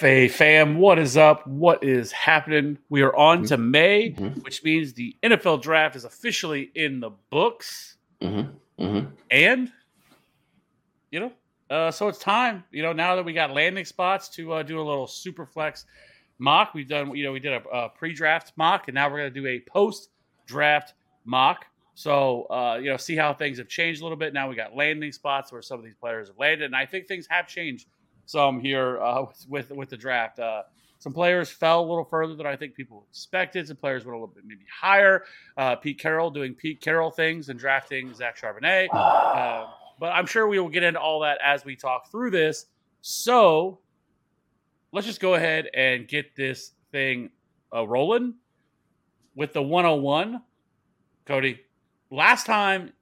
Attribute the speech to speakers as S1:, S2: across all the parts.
S1: PFA fam, what is up? What is happening? We are on to May,
S2: Mhm.
S1: which means the NFL draft is officially in the books.
S2: Mm-hmm. Mm-hmm.
S1: And, you know, uh, so it's time, you know, now that we got landing spots to uh, do a little super flex mock. We've done, you know, we did a, a pre draft mock, and now we're going to do a post draft mock. So, uh, you know, see how things have changed a little bit. Now we got landing spots where some of these players have landed, and I think things have changed some here uh, with with the draft. Uh, some players fell a little further than I think people expected. Some players went a little bit maybe higher. Uh, Pete Carroll doing Pete Carroll things and drafting Zach Charbonnet. Uh, but I'm sure we will get into all that as we talk through this. So let's just go ahead and get this thing uh, rolling with the 101. Cody, last time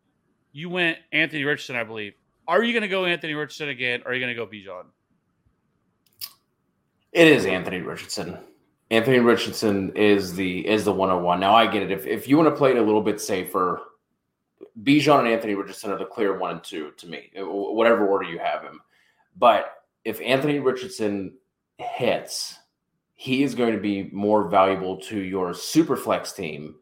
S1: you went Anthony Richardson, I believe. Are you going to go Anthony Richardson again, or are you going to go Bijan?
S2: It is Anthony Richardson. Anthony Richardson is the is the 101. Now I get it. If if you want to play it a little bit safer, Bijan and Anthony Richardson are the clear one and two to me, uh, whatever order you have him. But if Anthony Richardson hits, he is going to be more valuable to your super flex team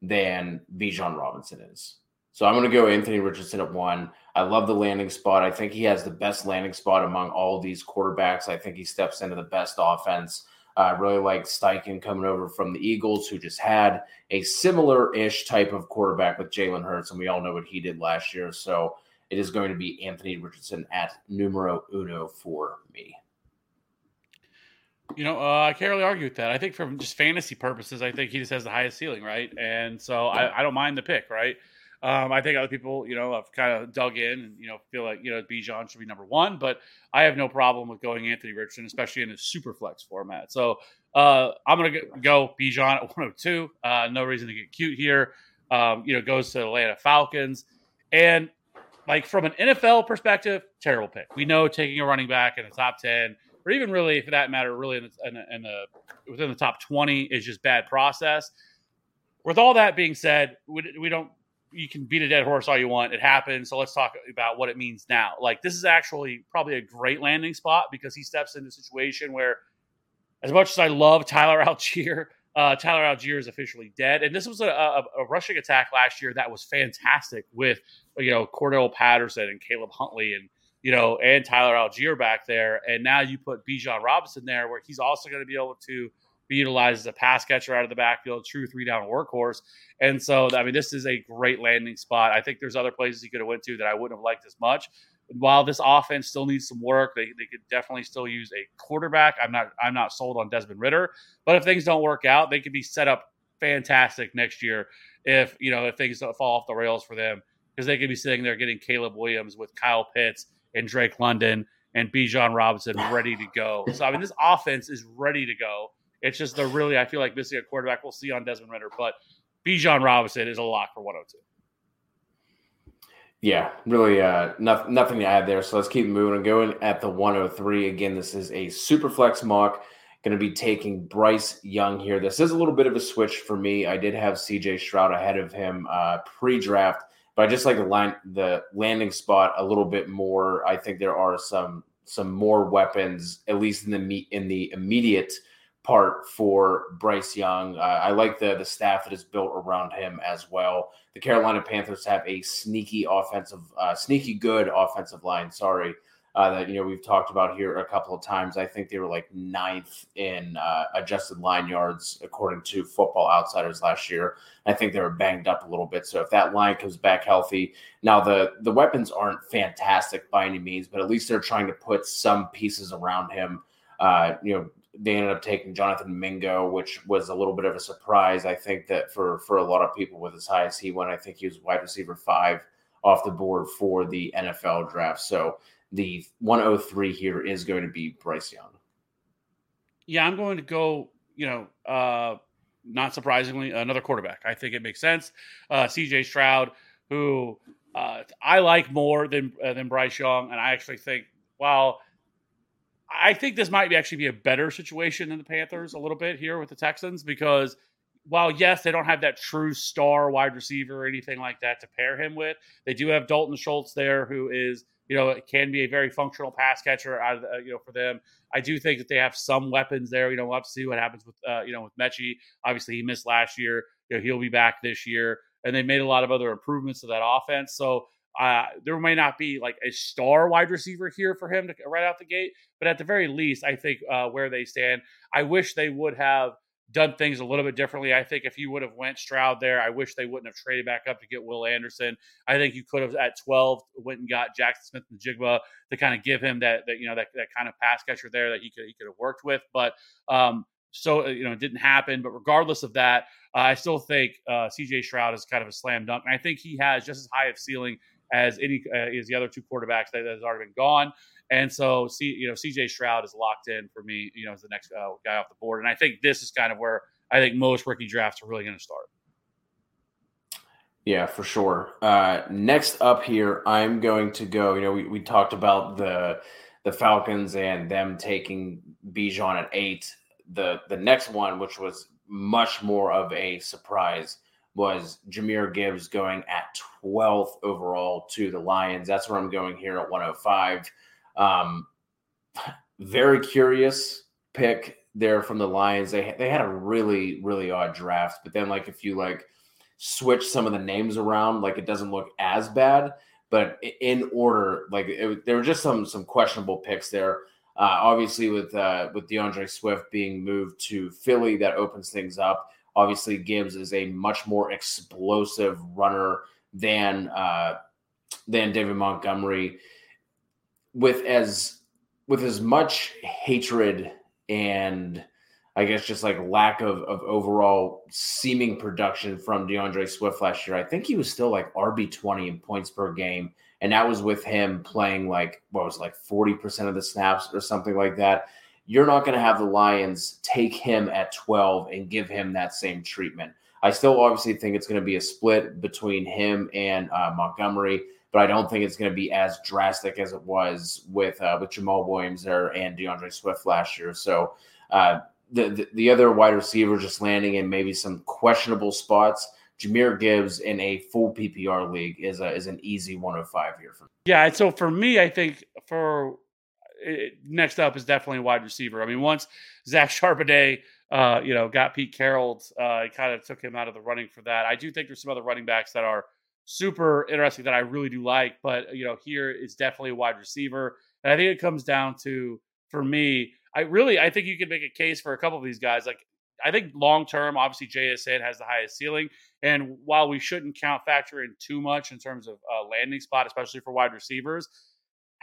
S2: than Bijan Robinson is. So I'm going to go Anthony Richardson at one. I love the landing spot. I think he has the best landing spot among all these quarterbacks. I think he steps into the best offense. Uh, I really like Steichen coming over from the Eagles, who just had a similar ish type of quarterback with Jalen Hurts, and we all know what he did last year. So it is going to be Anthony Richardson at numero uno for me.
S1: You know, uh, I can't really argue with that. I think from just fantasy purposes, I think he just has the highest ceiling, right? And so I, I don't mind the pick, right? Um, I think other people, you know, have kind of dug in and, you know, feel like, you know, Bijan should be number one, but I have no problem with going Anthony Richardson, especially in a super flex format. So uh, I'm going to go Bijan at 102. Uh, no reason to get cute here. Um, you know, goes to Atlanta Falcons. And like from an NFL perspective, terrible pick. We know taking a running back in the top 10 or even really, for that matter, really in the, in the, in the within the top 20 is just bad process. With all that being said, we, we don't you can beat a dead horse all you want. It happens. So let's talk about what it means now. Like this is actually probably a great landing spot because he steps into a situation where, as much as I love Tyler Allgeier, uh, Tyler Allgeier is officially dead. And this was a, a, a, rushing attack last year that was fantastic with you know Cordarrelle Patterson and Caleb Huntley and you know and Tyler Allgeier back there. And now you put Bijan Robinson there, where he's also going to be able to be utilized as a pass catcher out of the backfield, true three down workhorse. And so, I mean, this is a great landing spot. I think there's other places he could have went to that I wouldn't have liked as much. While this offense still needs some work, they, they could definitely still use a quarterback. I'm not I'm not sold on Desmond Ridder, but if things don't work out, they could be set up fantastic next year. If you know if things don't fall off the rails for them, because they could be sitting there getting Caleb Williams with Kyle Pitts and Drake London and Bijan Robinson ready to go. So I mean, this offense is ready to go. It's just they're really, I feel like missing a quarterback. We'll see on Desmond Ridder, but Bijan Robinson is a lock for 102.
S2: Yeah, really uh, nothing, nothing to add there. So let's keep moving and going at the 103. Again, this is a super flex mock. Going to be taking Bryce Young here. This is a little bit of a switch for me. I did have CJ Stroud ahead of him uh, pre-draft, but I just like the line, the landing spot a little bit more. I think there are some some more weapons, at least in the meet in the immediate part for Bryce Young. Uh, I like the the staff that is built around him as well. The Carolina Panthers have a sneaky offensive, uh, sneaky good offensive line. Sorry. Uh, that you know we've talked about here a couple of times. I think they were like ninth in uh, adjusted line yards according to Football Outsiders last year. I think they were banged up a little bit. So if that line comes back healthy, now the the weapons aren't fantastic by any means, but at least they're trying to put some pieces around him. Uh, you know, they ended up taking Jonathan Mingo, which was a little bit of a surprise. I think that for for a lot of people with as high as he went, I think he was wide receiver five off the board for the NFL draft. So the 103 here is going to be Bryce Young.
S1: Yeah, I'm going to go, you know, uh, not surprisingly, another quarterback. I think it makes sense. Uh, CJ Stroud, who uh, I like more than uh, than Bryce Young, and I actually think while I think this might be actually be a better situation than the Panthers a little bit here with the Texans because while yes, they don't have that true star wide receiver or anything like that to pair him with, they do have Dalton Schultz there, who is you know can be a very functional pass catcher. Out of, you know for them, I do think that they have some weapons there. You know, we'll have to see what happens with uh, you know with Metchie. Obviously, he missed last year. You know, he'll be back this year, and they made a lot of other improvements to that offense. So uh, there may not be like a star wide receiver here for him to right out the gate, but at the very least, I think uh, where they stand, I wish they would have done things a little bit differently. I think if you would have went Stroud there, I wish they wouldn't have traded back up to get Will Anderson. I think you could have at 12 went and got Jackson Smith-Njigba to kind of give him that that you know that, that kind of pass catcher there that he could he could have worked with. But um, so uh, you know it didn't happen. But regardless of that, uh, I still think uh, C.J. Stroud is kind of a slam dunk, and I think he has just as high of ceiling as any uh, as the other two quarterbacks that, has already been gone. And so, see, you know, CJ Stroud is locked in for me, you know, as the next uh, guy off the board. And I think this is kind of where I think most rookie drafts are really going to start.
S2: Yeah, for sure. Uh, next up here, I'm going to go. You know, we, we talked about the the Falcons and them taking Bijan at eight. The the next one, which was much more of a surprise, was Jahmyr Gibbs going at 12th overall to the Lions. That's where I'm going here at 105. Um, very curious pick there from the Lions. They they had a really really odd draft, but then like if you like switch some of the names around, like it doesn't look as bad. But in order, like it, there were just some some questionable picks there. Uh, obviously, with uh, with D'Andre Swift being moved to Philly, that opens things up. Obviously, Gibbs is a much more explosive runner than uh, than David Montgomery with as with as much hatred and I guess just like lack of, of overall seeming production from D'Andre Swift last year. I think he was still like RB twenty in points per game, and that was with him playing like what was like forty percent of the snaps or something like that. You're not going to have the Lions take him at twelve and give him that same treatment. I still obviously think it's going to be a split between him and uh, Montgomery but I don't think it's going to be as drastic as it was with uh, with Jamaal Williams there and D'Andre Swift last year. So uh, the, the, the other wide receiver just landing in maybe some questionable spots. Jahmyr Gibbs in a full PPR league is a, is an easy 105 here for me.
S1: Yeah, so for me, I think for next up is definitely a wide receiver. I mean, once Zach Charbonnet, uh, you know, got Pete Carroll, uh, kind of took him out of the running for that. I do think there's some other running backs that are super interesting that I really do like. But you know, here is definitely a wide receiver, and I think it comes down to for me. I really I think you can make a case for a couple of these guys. Like I think long term, obviously JSN has the highest ceiling, and while we shouldn't count factor in too much in terms of uh, landing spot, especially for wide receivers.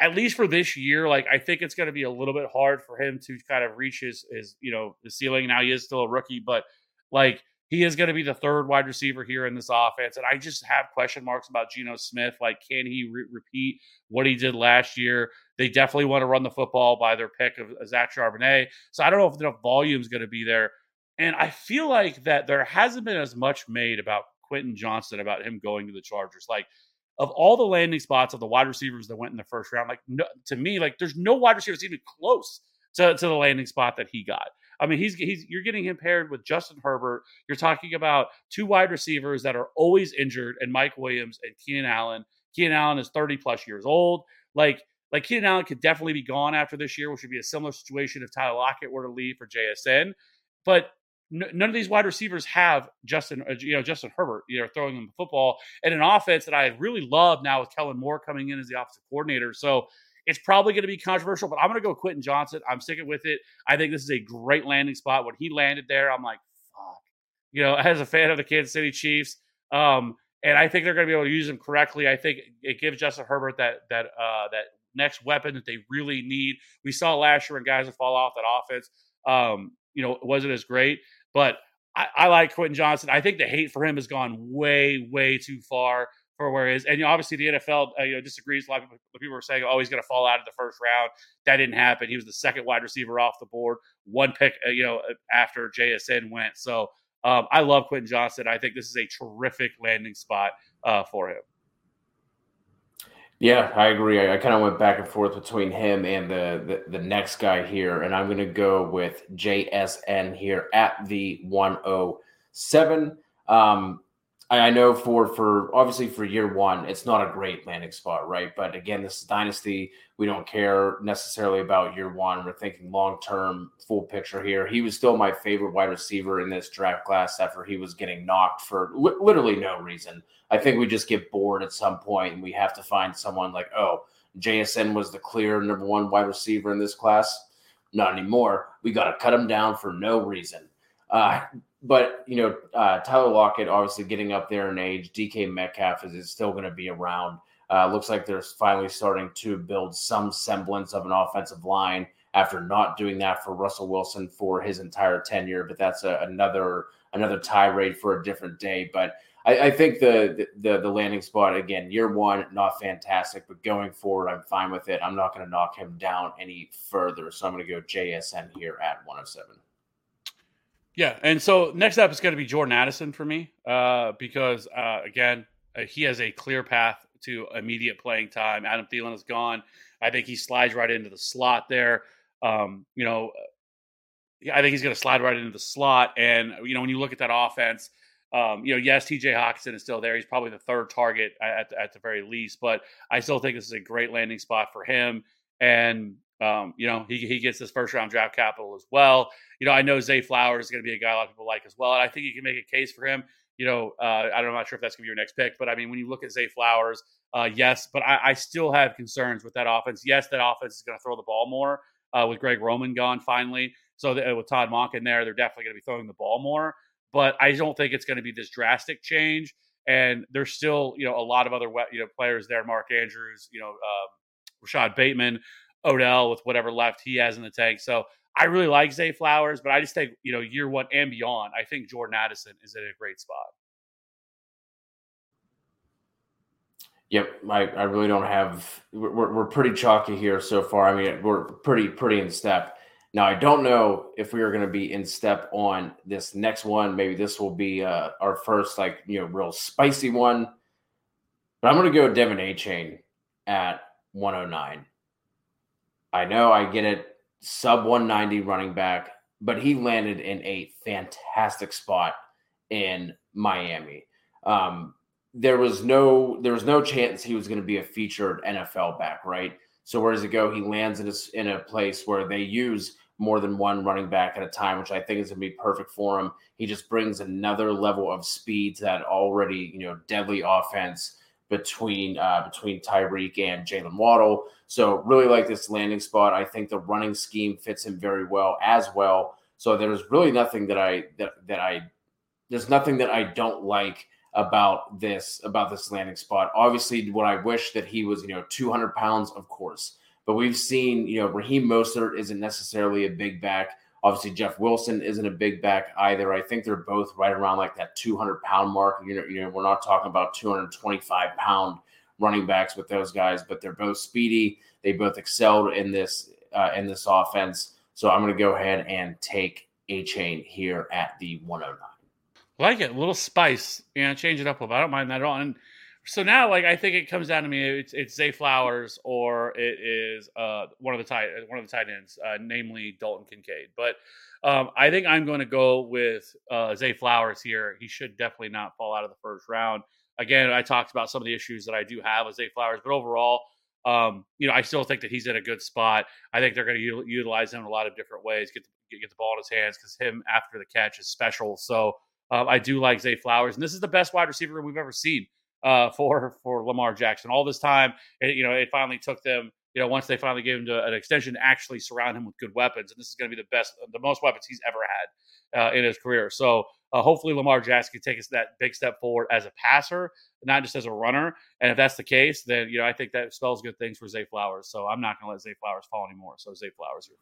S1: At least for this year, like I think it's going to be a little bit hard for him to kind of reach his, his you know, the ceiling. Now he is still a rookie, but like he is going to be the third wide receiver here in this offense. And I just have question marks about Geno Smith. Like, can he re- repeat what he did last year? They definitely want to run the football by their pick of Zach Charbonnet. So I don't know if enough volume is going to be there. And I feel like that there hasn't been as much made about Quentin Johnston about him going to the Chargers. Like, of all the landing spots of the wide receivers that went in the first round, like no, to me, like there's no wide receivers even close to, to the landing spot that he got. I mean, he's he's you're getting him paired with Justin Herbert. You're talking about two wide receivers that are always injured, and Mike Williams and Keenan Allen. Keenan Allen is 30 plus years old. Like like Keenan Allen could definitely be gone after this year, which would be a similar situation if Tyler Lockett were to leave for JSN. But none of these wide receivers have Justin, uh, you know, Justin Herbert, you know, throwing them the football and an offense that I really love now with Kellen Moore coming in as the offensive coordinator. So it's probably going to be controversial, but I'm going to go Quentin Johnston. I'm sticking with it. I think this is a great landing spot. When he landed there, I'm like, fuck. You know, as a fan of the Kansas City Chiefs, um, and I think they're going to be able to use him correctly. I think it gives Justin Herbert that that uh, that next weapon that they really need. We saw last year when guys would fall off that offense. Um, you know, wasn't as great, but I, I like Quentin Johnston. I think the hate for him has gone way, way too far for where he is. And you know, obviously the NFL uh, you know disagrees. A lot of people, people were saying, "Oh, he's going to fall out of the first round." That didn't happen. He was the second wide receiver off the board, one pick, uh, you know, after JSN went. So um, I love Quentin Johnston. I think this is a terrific landing spot uh, for him.
S2: Yeah, I agree. I, I kind of went back and forth between him and the, the, the next guy here, and I'm going to go with JSN here at the 107. Um, I know for for obviously for year one, it's not a great landing spot, right? But again, this is dynasty. We don't care necessarily about year one. We're thinking long term, full picture here. He was still my favorite wide receiver in this draft class after he was getting knocked for li- literally no reason. I think we just get bored at some point and we have to find someone like, oh, JSN was the clear number one wide receiver in this class. Not anymore. We got to cut him down for no reason. Uh, but you know, uh, Tyler Lockett obviously getting up there in age. DK Metcalf is, is still going to be around. Uh, looks like they're finally starting to build some semblance of an offensive line after not doing that for Russell Wilson for his entire tenure. But that's a, another another tirade for a different day. But I, I think the, the the landing spot again, year one, not fantastic, but going forward, I'm fine with it. I'm not going to knock him down any further, so I'm going to go JSN here at 107.
S1: Yeah, and so next up is going to be Jordan Addison for me uh, because uh, again uh, he has a clear path to immediate playing time. Adam Thielen is gone. I think he slides right into the slot there. Um, you know, I think he's going to slide right into the slot. And you know, when you look at that offense, um, you know, yes, TJ Hockenson is still there. He's probably the third target at, at the very least, but I still think this is a great landing spot for him. And um, you know, he, he gets this first round draft capital as well. You know, I know Zay Flowers is going to be a guy a lot of people like as well. And I think you can make a case for him. You know, uh, I don't, I'm not sure if that's going to be your next pick, but I mean, when you look at Zay Flowers, uh, yes, but I, I, still have concerns with that offense. Yes, that offense is going to throw the ball more uh, with Greg Roman gone finally. So the, with Todd Monk in there, they're definitely going to be throwing the ball more. But I don't think it's going to be this drastic change. And there's still, you know, a lot of other you know players there. Mark Andrews, you know, uh, Rashod Bateman, Odell with whatever left he has in the tank. So I really like Zay Flowers, but I just think, you know, year one and beyond, I think Jordan Addison is in a great spot.
S2: Yep, I, I really don't have. We're, we're pretty chalky here so far. I mean, we're pretty pretty in step. Now, I don't know if we are going to be in step on this next one. Maybe this will be uh, our first, like you know, real spicy one. But I'm going to go De'Von Achane at 109. I know I get it, sub 190 running back, but he landed in a fantastic spot in Miami. Um, there was no there was no chance he was going to be a featured NFL back, right? So where does it go? He lands in a, in a place where they use more than one running back at a time, which I think is going to be perfect for him. He just brings another level of speed to that already you know deadly offense between uh, between Tyreek and Jalen Waddle. So really like this landing spot. I think the running scheme fits him very well as well. So there's really nothing that I that that I there's nothing that I don't like about this about this landing spot. Obviously, what I wish that he was, you know, 200 pounds, of course. But we've seen, you know, Raheem Mostert isn't necessarily a big back. Obviously, Jeff Wilson isn't a big back either. I think they're both right around like that 200 pound mark. You know, you know, we're not talking about 225 pound running backs with those guys, but they're both speedy. They both excelled in this uh, in this offense. So I'm going to go ahead and take Achane here at the 109.
S1: Like it, a little spice, you know, change it up a little. I don't mind that at all. And so now, like, I think it comes down to me. It's it's Zay Flowers or it is uh, one of the tight one of the tight ends, uh, namely Dalton Kincaid. But um, I think I'm going to go with uh, Zay Flowers here. He should definitely not fall out of the first round. Again, I talked about some of the issues that I do have with Zay Flowers, but overall, um, you know, I still think that he's in a good spot. I think they're going to u- utilize him in a lot of different ways. Get the, get the ball in his hands because him after the catch is special. So um, I do like Zay Flowers, and this is the best wide receiver we've ever seen uh, for for Lamar Jackson. All this time, it, you know, it finally took them. You know, once they finally gave him to, an extension, to actually surround him with good weapons, and this is going to be the best, the most weapons he's ever had uh, in his career. So uh, hopefully, Lamar Jackson can take us that big step forward as a passer, not just as a runner. And if that's the case, then you know I think that spells good things for Zay Flowers. So I'm not going to let Zay Flowers fall anymore. So Zay Flowers here.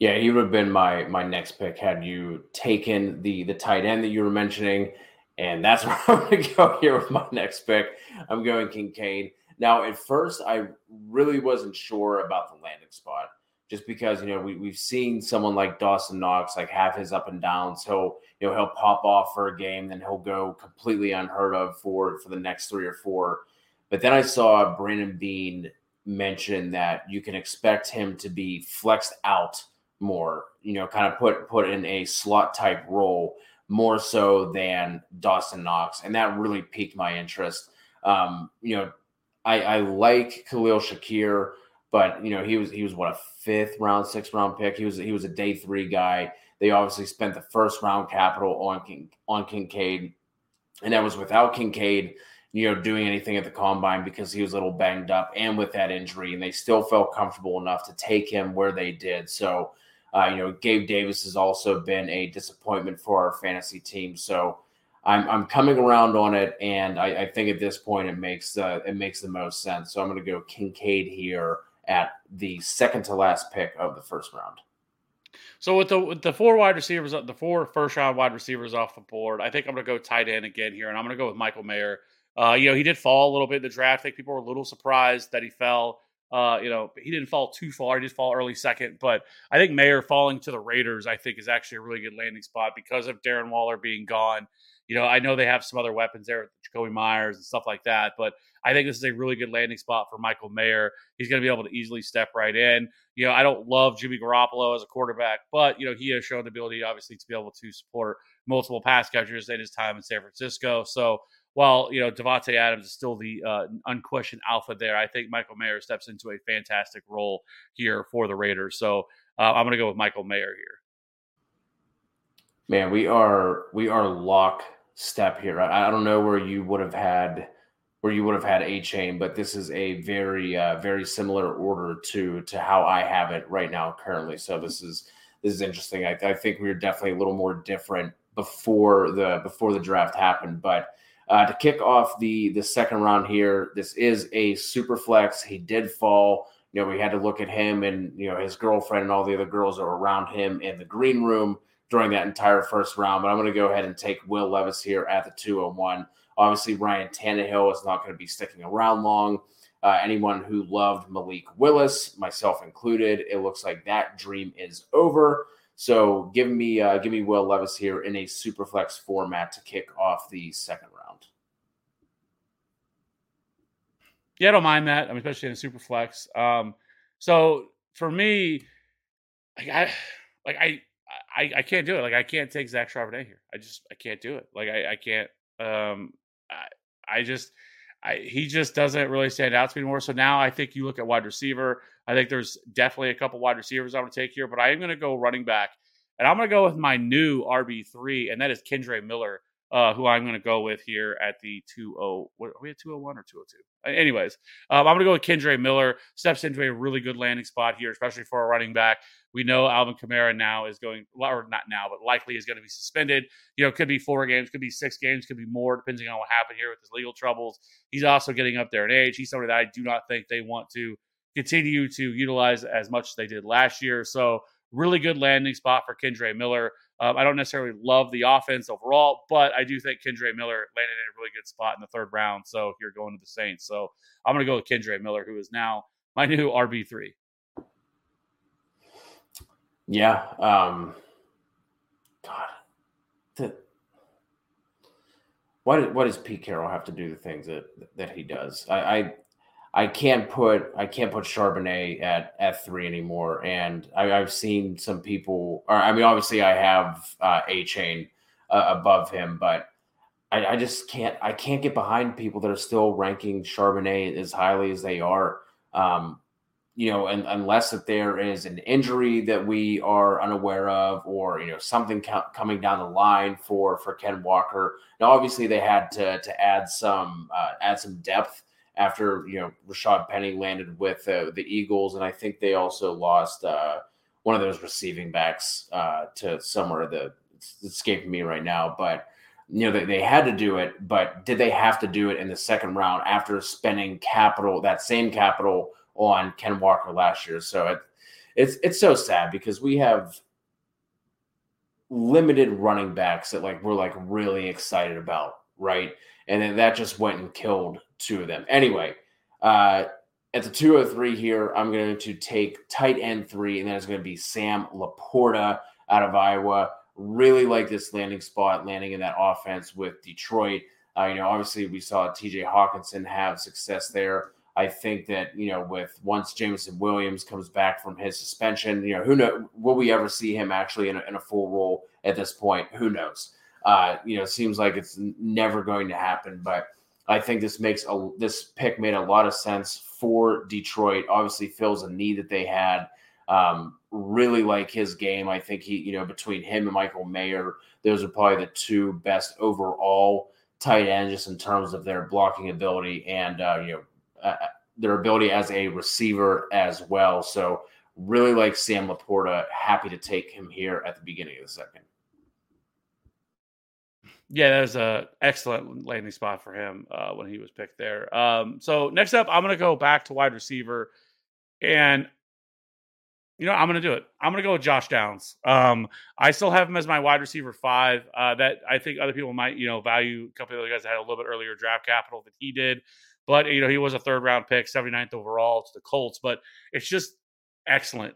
S2: Yeah, he would have been my my next pick had you taken the the tight end that you were mentioning. And that's where I'm going to go here with my next pick. I'm going Kincaid. Now, at first, I really wasn't sure about the landing spot just because, you know, we, we've seen someone like Dawson Knox like have his up and downs. He'll, you know, he'll pop off for a game, then he'll go completely unheard of for, for the next three or four. But then I saw Brandon Beane mention that you can expect him to be flexed out more, you know, kind of put put in a slot type role more so than Dawson Knox, and that really piqued my interest. Um, you know, I, I like Khalil Shakir, but you know he was he was what a fifth round, sixth round pick. He was he was a day three guy. They obviously spent the first round capital on King, on Kincaid, and that was without Kincaid, you know, doing anything at the combine because he was a little banged up and with that injury, and they still felt comfortable enough to take him where they did. So, uh, you know, Gabe Davis has also been a disappointment for our fantasy team. So. I'm, I'm coming around on it, and I, I think at this point it makes uh, it makes the most sense. So I'm going to go Kincaid here at the second to last pick of the first round.
S1: So with the with the four wide receivers, the four first round wide receivers off the board, I think I'm going to go tight end again here, and I'm going to go with Michael Mayer. Uh, you know, he did fall a little bit in the draft. I think people were a little surprised that he fell. Uh, you know, he didn't fall too far. He did fall early second, but I think Mayer falling to the Raiders, I think, is actually a really good landing spot because of Darren Waller being gone. You know, I know they have some other weapons there, Jakobi Meyers and stuff like that, but I think this is a really good landing spot for Michael Mayer. He's going to be able to easily step right in. You know, I don't love Jimmy Garoppolo as a quarterback, but you know he has shown the ability, obviously, to be able to support multiple pass catchers in his time in San Francisco. So while you know Davante Adams is still the uh, unquestioned alpha there, I think Michael Mayer steps into a fantastic role here for the Raiders. So uh, I'm going to go with Michael Mayer here.
S2: Man, we are we are lock step here. I, I don't know where you would have had where you would have had Achane, but this is a very uh, very similar order to to how I have it right now currently. So this is this is interesting. I, I think we are definitely a little more different before the before the draft happened, but. Uh, to kick off the the second round here, this is a super flex. He did fall. You know, we had to look at him and you know his girlfriend and all the other girls that were around him in the green room during that entire first round. But I'm going to go ahead and take Will Levis here at the 201. Obviously, Ryan Tannehill is not going to be sticking around long. Uh, anyone who loved Malik Willis, myself included, it looks like that dream is over. So give me uh, give me Will Levis here in a super flex format to kick off the second round.
S1: Yeah, I don't mind that. I mean, especially in a super flex. Um, so for me, like I like I, I I can't do it. Like I can't take Zach Charbonnet here. I just I can't do it. Like I, I can't um I, I just I, he just doesn't really stand out to me more. So now I think you look at wide receiver. I think there's definitely a couple wide receivers I'm going to take here, but I am going to go running back, and I'm going to go with my new RB three, and that is Kendre Miller, uh, who I'm going to go with here at the 20. What, are we at 201 or 202? Anyways, um, I'm going to go with Kendre Miller. Steps into a really good landing spot here, especially for a running back. We know Alvin Kamara now is going, or not now, but likely is going to be suspended. You know, could be four games, could be six games, could be more, depending on what happened here with his legal troubles. He's also getting up there in age. He's somebody that I do not think they want to continue to utilize as much as they did last year. So, really good landing spot for Kendre Miller. Um, I don't necessarily love the offense overall, but I do think Kendre Miller landed in a really good spot in the third round. So, you're going to the Saints, so I'm going to go with Kendre Miller, who is now my new RB3.
S2: Yeah. Um, God, the, why, why does Pete Carroll have to do the things that that he does? I, I I can't put I can't put Charbonnet at F three anymore. And I, have seen some people. Or I mean, obviously, I have uh, Achane uh, above him, but I, I, just can't I can't get behind people that are still ranking Charbonnet as highly as they are. Um, you know, and, unless that there is an injury that we are unaware of, or you know something co- coming down the line for for Ken Walker. Now, obviously, they had to to add some uh, add some depth after you know Rashaad Penny landed with uh, the Eagles, and I think they also lost uh, one of those receiving backs uh, to somewhere that escaping me right now, but. You know, they, they had to do it, but did they have to do it in the second round after spending capital, that same capital on Ken Walker last year. So it, it's it's so sad because we have limited running backs that like we're like really excited about, right? And then that just went and killed two of them. Anyway, uh, at the 203 here, I'm going to take tight end three, and that is going to be Sam LaPorta out of Iowa. Really like this landing spot, landing in that offense with Detroit. Uh, you know, obviously we saw TJ Hockenson have success there. I think that you know, with once Jameson Williams comes back from his suspension, you know, who know will we ever see him actually in a, in a full role at this point? Who knows? Uh, you know, seems like it's never going to happen, but I think this makes a this pick made a lot of sense for Detroit. Obviously, fills a need that they had. Um, really like his game. I think he, you know, between him and Michael Mayer, those are probably the two best overall tight ends, just in terms of their blocking ability and uh, you know uh, their ability as a receiver as well. So really like Sam LaPorta. Happy to take him here at the beginning of the second.
S1: Yeah, that was a excellent landing spot for him uh, when he was picked there. Um, so next up, I'm going to go back to wide receiver, and you know I'm going to do it. I'm going to go with Josh Downs. Um, I still have him as my wide receiver five. Uh, that I think other people might you know value. A couple of other guys that had a little bit earlier draft capital than he did, but you know he was a third round pick, 79th overall to the Colts. But it's just excellent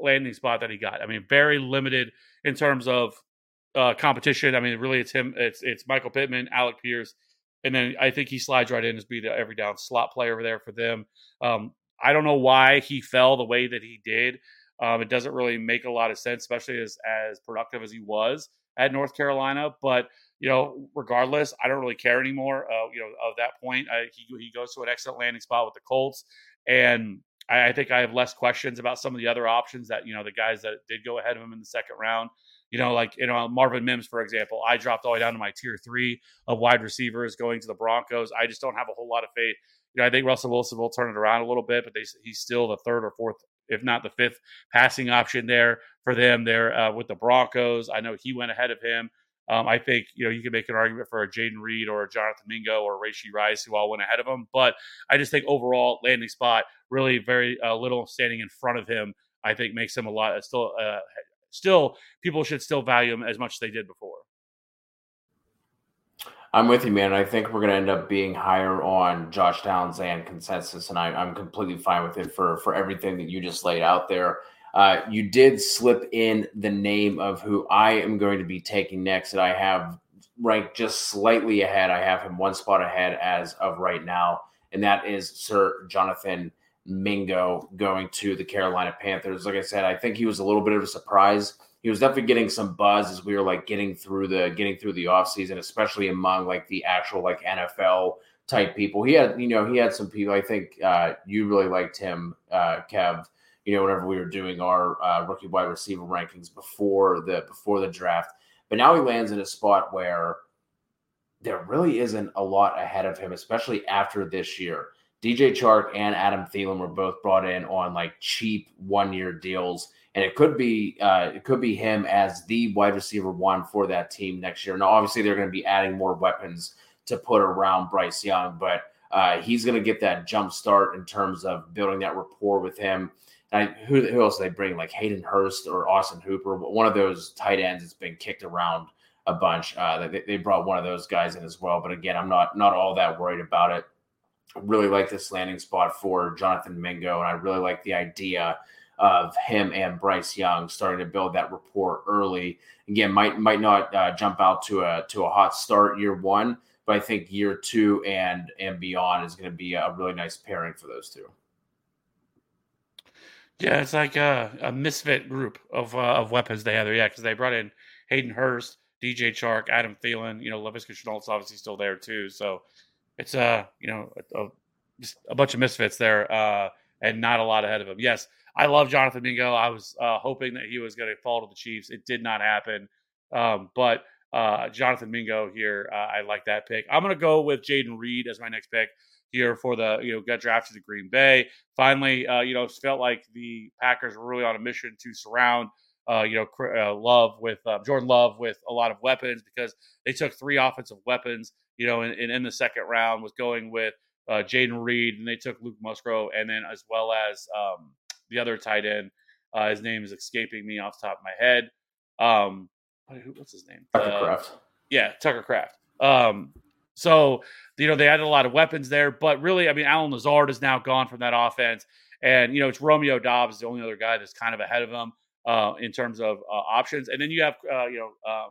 S1: landing spot that he got. I mean, very limited in terms of uh, competition. I mean, really, it's him. It's it's Michael Pittman, Alec Pierce, and then I think he slides right in as be the every down slot player over there for them. Um, I don't know why he fell the way that he did. Um, it doesn't really make a lot of sense, especially as as productive as he was at North Carolina. But you know, regardless, I don't really care anymore. Uh, you know, of that point, I, he he goes to an excellent landing spot with the Colts, and I, I, think I have less questions about some of the other options that you know the guys that did go ahead of him in the second round. You know, like you know Marvin Mims, for example. I dropped all the way down to my tier three of wide receivers going to the Broncos. I just don't have a whole lot of faith. You know, I think Russell Wilson will turn it around a little bit, but they, he's still the third or fourth, if not the fifth, passing option there for them. There uh, with the Broncos. I know he went ahead of him. Um, I think you know you can make an argument for a Jayden Reed or a Jonathan Mingo or Rashee Rice who all went ahead of him, but I just think overall landing spot really very uh, little standing in front of him. I think makes him a lot still uh, still people should still value him as much as they did before.
S2: I'm with you, man. I think we're going to end up being higher on Josh Downs and consensus, and I, am completely fine with it for for everything that you just laid out there. Uh, you did slip in the name of who I am going to be taking next, that I have ranked just slightly ahead. I have him one spot ahead as of right now, and that is Sir Jonathan Mingo going to the Carolina Panthers. Like I said, I think he was a little bit of a surprise. He was definitely getting some buzz as we were like getting through the getting through the offseason, especially among like the actual like NFL type people. He had, you know, he had some people. I think uh, you really liked him, uh, Kev. You know, whenever we were doing our uh, rookie wide receiver rankings before the before the draft, but now he lands in a spot where there really isn't a lot ahead of him, especially after this year. DJ Chark and Adam Thielen were both brought in on like cheap one year deals. And it could be uh, it could be him as the wide receiver one for that team next year. Now, obviously, they're going to be adding more weapons to put around Bryce Young, but uh, he's going to get that jump start in terms of building that rapport with him. I, who, who else they bring? Like Hayden Hurst or Austin Hooper, one of those tight ends that's been kicked around a bunch. Uh, they, they brought one of those guys in as well. But again, I'm not not all that worried about it really like this landing spot for Jonathan Mingo, and I really like the idea of him and Bryce Young starting to build that rapport early. Again, might might not uh, jump out to a to a hot start year one, but I think year two and and beyond is going to be a really nice pairing for those two.
S1: Yeah, it's like a, a misfit group of uh, of weapons they have there. Yeah, because they brought in Hayden Hurst, DJ Chark, Adam Thielen. You know, Laviska Shenault's obviously still there too. So it's a uh, you know a, a, just a bunch of misfits there, uh, and not a lot ahead of him. Yes, I love Jonathan Mingo. I was uh, hoping that he was going to fall to the Chiefs. It did not happen, um, but uh, Jonathan Mingo here, uh, I like that pick. I'm going to go with Jayden Reed as my next pick here for the you know get drafted to Green Bay. Finally, uh, you know, felt like the Packers were really on a mission to surround. Uh, you know, uh, Love with uh, Jordan Love with a lot of weapons because they took three offensive weapons you know, in, in the second round was going with uh, Jayden Reed, and they took Luke Musgrave, and then as well as um, the other tight end. Uh, his name is escaping me off the top of my head. Um, what's his name?
S2: Tucker uh, Kraft.
S1: Yeah, Tucker Kraft. Um, so you know they added a lot of weapons there, but really, I mean, Allen Lazard is now gone from that offense, and you know it's Romeo Doubs, the only other guy that's kind of ahead of him uh, in terms of uh, options, and then you have uh, you know um,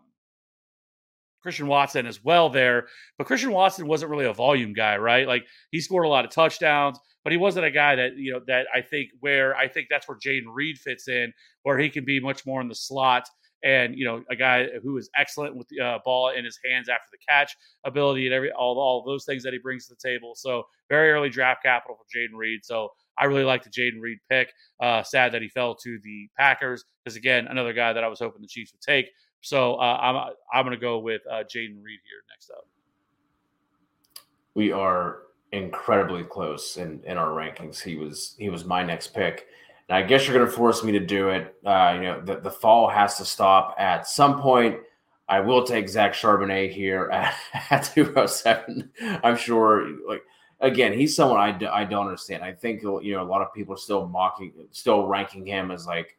S1: Christian Watson as well there. But Christian Watson wasn't really a volume guy, right? Like he scored a lot of touchdowns, but he wasn't a guy that, you know, that I think where I think that's where Jayden Reed fits in, where he can be much more in the slot and you know a guy who is excellent with the uh, ball in his hands after the catch ability and every all all those things that he brings to the table. So very early draft capital for Jayden Reed. So I really like the Jayden Reed pick. Uh, sad that he fell to the Packers because again another guy that I was hoping the Chiefs would take. So uh, I'm I'm going to go with uh, Jayden Reed here next up.
S2: We are incredibly close in in our rankings. He was he was my next pick. And I guess you're going to force me to do it. Uh, you know, the, the fall has to stop at some point. I will take Zach Charbonnet here at, at 207. I'm sure, like, again, he's someone I, d- I don't understand. I think, you know, a lot of people are still mocking, still ranking him as like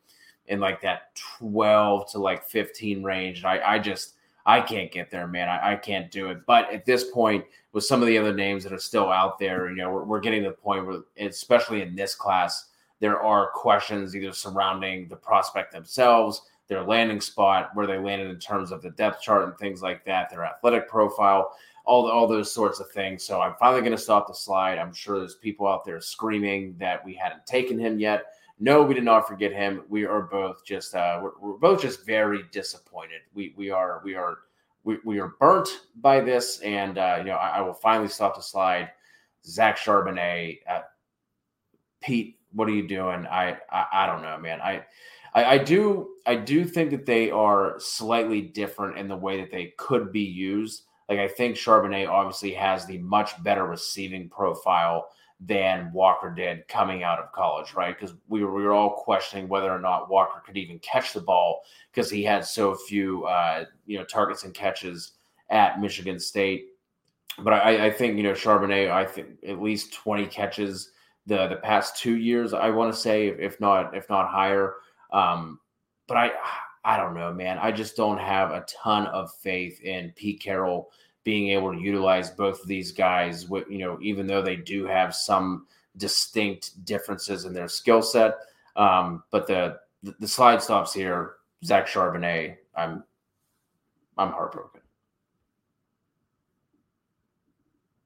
S2: in like that 12 to like 15 range. I, I just, I can't get there, man. I, I, can't do it. But at this point, with some of the other names that are still out there, you know, we're, we're getting to the point where, especially in this class, there are questions either surrounding the prospect themselves, their landing spot, where they landed in terms of the depth chart and things like that, their athletic profile, all, all those sorts of things. So I'm finally going to stop the slide. I'm sure there's people out there screaming that we hadn't taken him yet. No, we did not forget him. We are both just uh, we're, we're both just very disappointed. We we are we are we, we are burnt by this, and uh, you know I, I will finally stop the slide. Zach Charbonnet, uh, Pete what are you doing? I, I, I don't know, man. I, I, I do I do think that they are slightly different in the way that they could be used. Like I think Charbonnet obviously has the much better receiving profile than Walker did coming out of college, right? Because we were, we were all questioning whether or not Walker could even catch the ball because he had so few, uh, you know, targets and catches at Michigan State. But I, I think you know Charbonnet, I think at least twenty catches the the past two years. I want to say, if not if not higher. Um, but I I don't know, man. I just don't have a ton of faith in Pete Carroll being able to utilize both of these guys. With you know, even though they do have some distinct differences in their skill set. Um, but the the slide stops here. Zach Charbonnet. I'm I'm heartbroken.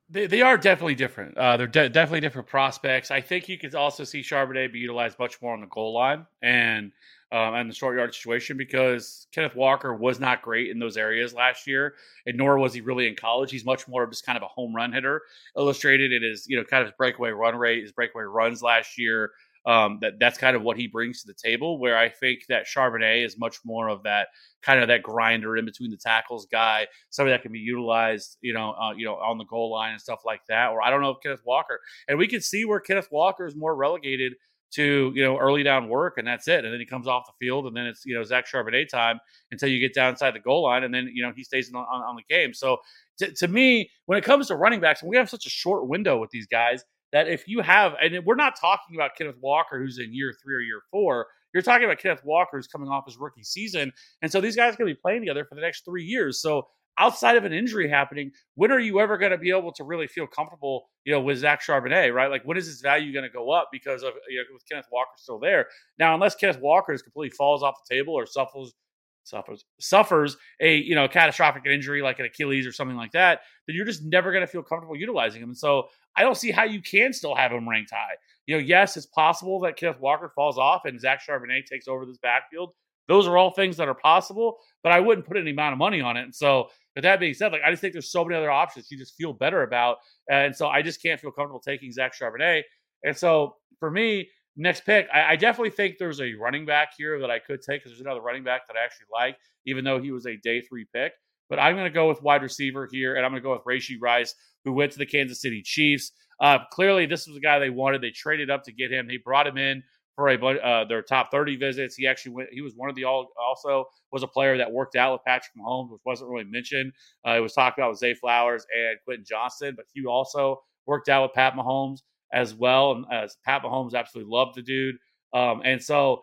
S1: They, they are definitely different. Uh, they're de- definitely different prospects. I think you could also see Charbonnet be utilized much more on the goal line and um, and the short yard situation because Kenneth Walker was not great in those areas last year, and nor was he really in college. He's much more of just kind of a home run hitter. Illustrated it is you know kind of his breakaway run rate, his breakaway runs last year. Um, that that's kind of what he brings to the table. Where I think that Charbonnet is much more of that kind of that grinder in between the tackles guy, somebody that can be utilized, you know, uh, you know, on the goal line and stuff like that. Or I don't know if Kenneth Walker, and we can see where Kenneth Walker is more relegated to you know early down work and that's it and then he comes off the field and then it's you know Zach Charbonnet time until you get down inside the goal line and then you know he stays on, on, on the game so to, to me when it comes to running backs we have such a short window with these guys that if you have, and we're not talking about Kenneth Walker who's in year three or year four, you're talking about Kenneth Walker who's coming off his rookie season. And so these guys are going to be playing together for the next three years. So outside of an injury happening, when are you ever going to be able to really feel comfortable, you know, with Zach Charbonnet, right? Like, when is his value going to go up because of, you know, with Kenneth Walker still there? Now, unless Kenneth Walker is completely falls off the table or suffers suffers suffers a you know catastrophic injury like an Achilles or something like that, then you're just never going to feel comfortable utilizing him. And so I don't see how you can still have him ranked high. You know, yes, it's possible that Kenneth Walker falls off and Zach Charbonnet takes over this backfield. Those are all things that are possible, but I wouldn't put any amount of money on it. And so, with that being said, like I just think there's so many other options you just feel better about, and so I just can't feel comfortable taking Zach Charbonnet. And so, for me, next pick, I, I, definitely think there's a running back here that I could take because there's another running back that I actually like, even though he was a day three pick. But I'm going to go with wide receiver here, and I'm going to go with Rashee Rice, who went to the Kansas City Chiefs. Uh, clearly, this was the guy they wanted. They traded up to get him. They brought him in for a uh, their top 30 visits. He actually went. He was one of the all. Also, was a player that worked out with Patrick Mahomes, which wasn't really mentioned. Uh, it was talked about with Zay Flowers and Quentin Johnston, but he also worked out with Pat Mahomes as well. And as Pat Mahomes absolutely loved the dude. Um, and so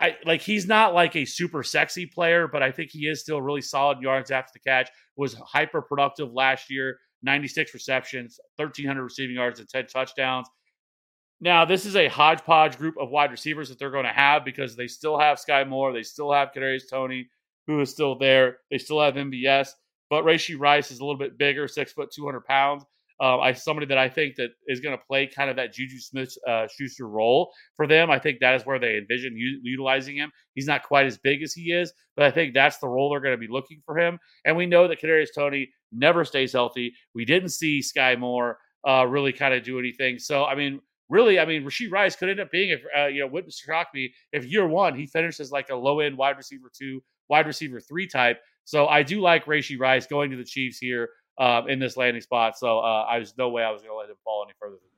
S1: I like he's not like a super sexy player, but I think he is still really solid yards after the catch. Was hyper productive last year, 96 receptions, 1300 receiving yards, and 10 touchdowns. Now, this is a hodgepodge group of wide receivers that they're going to have because they still have Skyy Moore, they still have Kadarius Toney, who is still there. They still have MBS, but Rashee Rice is a little bit bigger, six foot, 200 pounds. uh, I somebody that I think that is going to play kind of that Juju Smith uh, Schuster role for them. I think that is where they envision u- utilizing him. He's not quite as big as he is, but I think that's the role they're going to be looking for him. And we know that Kadarius Toney never stays healthy. We didn't see Skyy Moore uh, really kind of do anything. So I mean, really, I mean, Rashee Rice could end up being, uh, you know, wouldn't shock me if year one he finishes like a low end wide receiver two, wide receiver three type. So I do like Rashee Rice going to the Chiefs here um, in this landing spot. So uh, I was no way I was going to let him fall any further than this.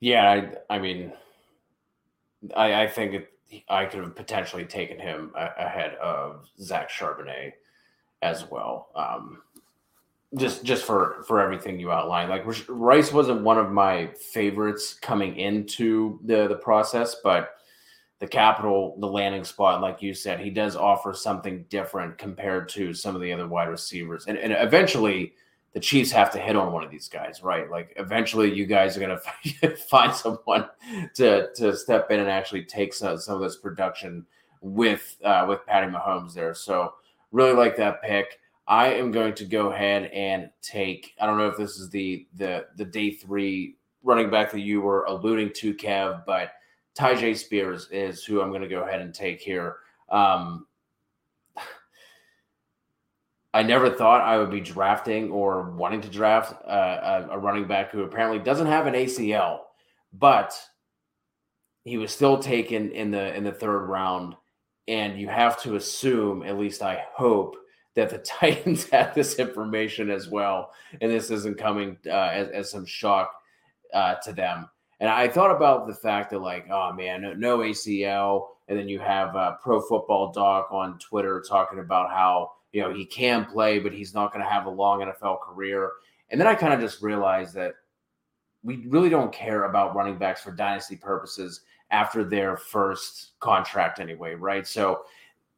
S2: Yeah, I, I mean, I, I think I could have potentially taken him a, ahead of Zach Charbonnet as well. Um, just just for for everything you outlined, like Rice wasn't one of my favorites coming into the the process, but the capital, the landing spot, like you said, he does offer something different compared to some of the other wide receivers, and and eventually the Chiefs have to hit on one of these guys, right? Like eventually, you guys are going to find someone to to step in and actually take some, some of this production with uh, with Patty Mahomes there. So really like that pick. I am going to go ahead and take. I don't know if this is the the the day three running back that you were alluding to, Kev, but Tyjae Spears is who I'm going to go ahead and take here. Um, I never thought I would be drafting or wanting to draft a, a running back who apparently doesn't have an ACL, but he was still taken in the in the third round, and you have to assume, at least I hope, that the Titans have this information as well, and this isn't coming uh, as, as some shock uh, to them. And I thought about the fact that, like, oh man, no, no ACL, and then you have uh, Pro Football Doc on Twitter talking about how you know, he can play, but he's not going to have a long NFL career. And then I kind of just realized that we really don't care about running backs for dynasty purposes after their first contract anyway, right? So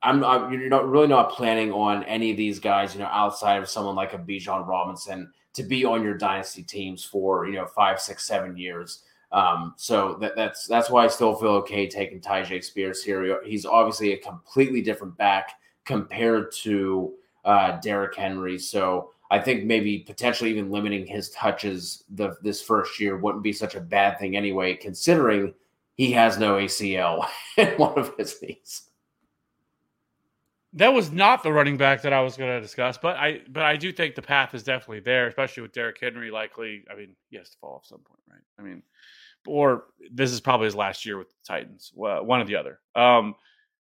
S2: I'm, I'm you're not really not planning on any of these guys, you know, outside of someone like a Bijan Robinson to be on your dynasty teams for you know five, six, seven years. Um, so that, that's that's why I still feel okay taking Tyjae Spears here. He's obviously a completely different back compared to uh, Derrick Henry. So I think maybe potentially even limiting his touches the, this first year wouldn't be such a bad thing anyway, considering he has no ACL in one of his knees.
S1: That was not the running back that I was going to discuss, but I but I do think the path is definitely there, especially with Derrick Henry. Likely, I mean, he has to fall off some point, right? I mean, or this is probably his last year with the Titans, one or the other. Um,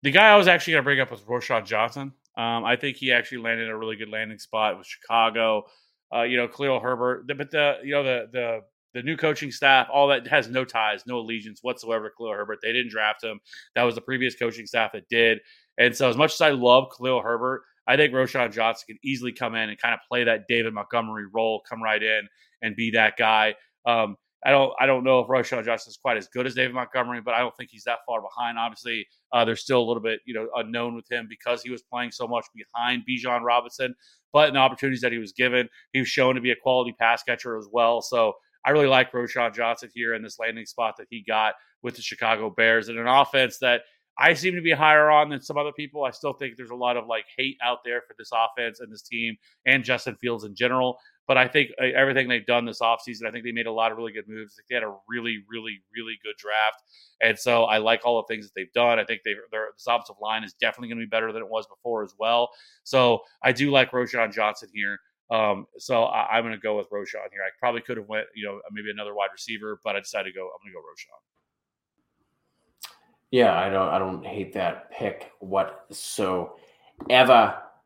S1: the guy I was actually going to bring up was Roschon Johnson. Um, I think he actually landed a really good landing spot with Chicago. Uh, you know, Khalil Herbert, but the you know the the the new coaching staff, all that has no ties, no allegiance whatsoever to Khalil Herbert. They didn't draft him. That was the previous coaching staff that did. And so, as much as I love Khalil Herbert, I think Roschon Johnson can easily come in and kind of play that David Montgomery role, come right in and be that guy. Um, I don't I don't know if Roschon Johnson is quite as good as David Montgomery, but I don't think he's that far behind. Obviously, uh, there's still a little bit you know unknown with him because he was playing so much behind Bijan Robinson. But in the opportunities that he was given, he was shown to be a quality pass catcher as well. So I really like Roschon Johnson here in this landing spot that he got with the Chicago Bears and an offense that I seem to be higher on than some other people. I still think there's a lot of like hate out there for this offense and this team and Justin Fields in general. But I think uh, everything they've done this offseason, I think they made a lot of really good moves. They had a really, really, really good draft. And so I like all the things that they've done. I think they their this offensive line is definitely going to be better than it was before as well. So I do like Roschon Johnson here. Um, so I, am going to go with Roschon here. I probably could have went, you know, maybe another wide receiver, but I decided to go. I'm going to go Roschon.
S2: Yeah, I don't. I don't hate that pick whatsoever.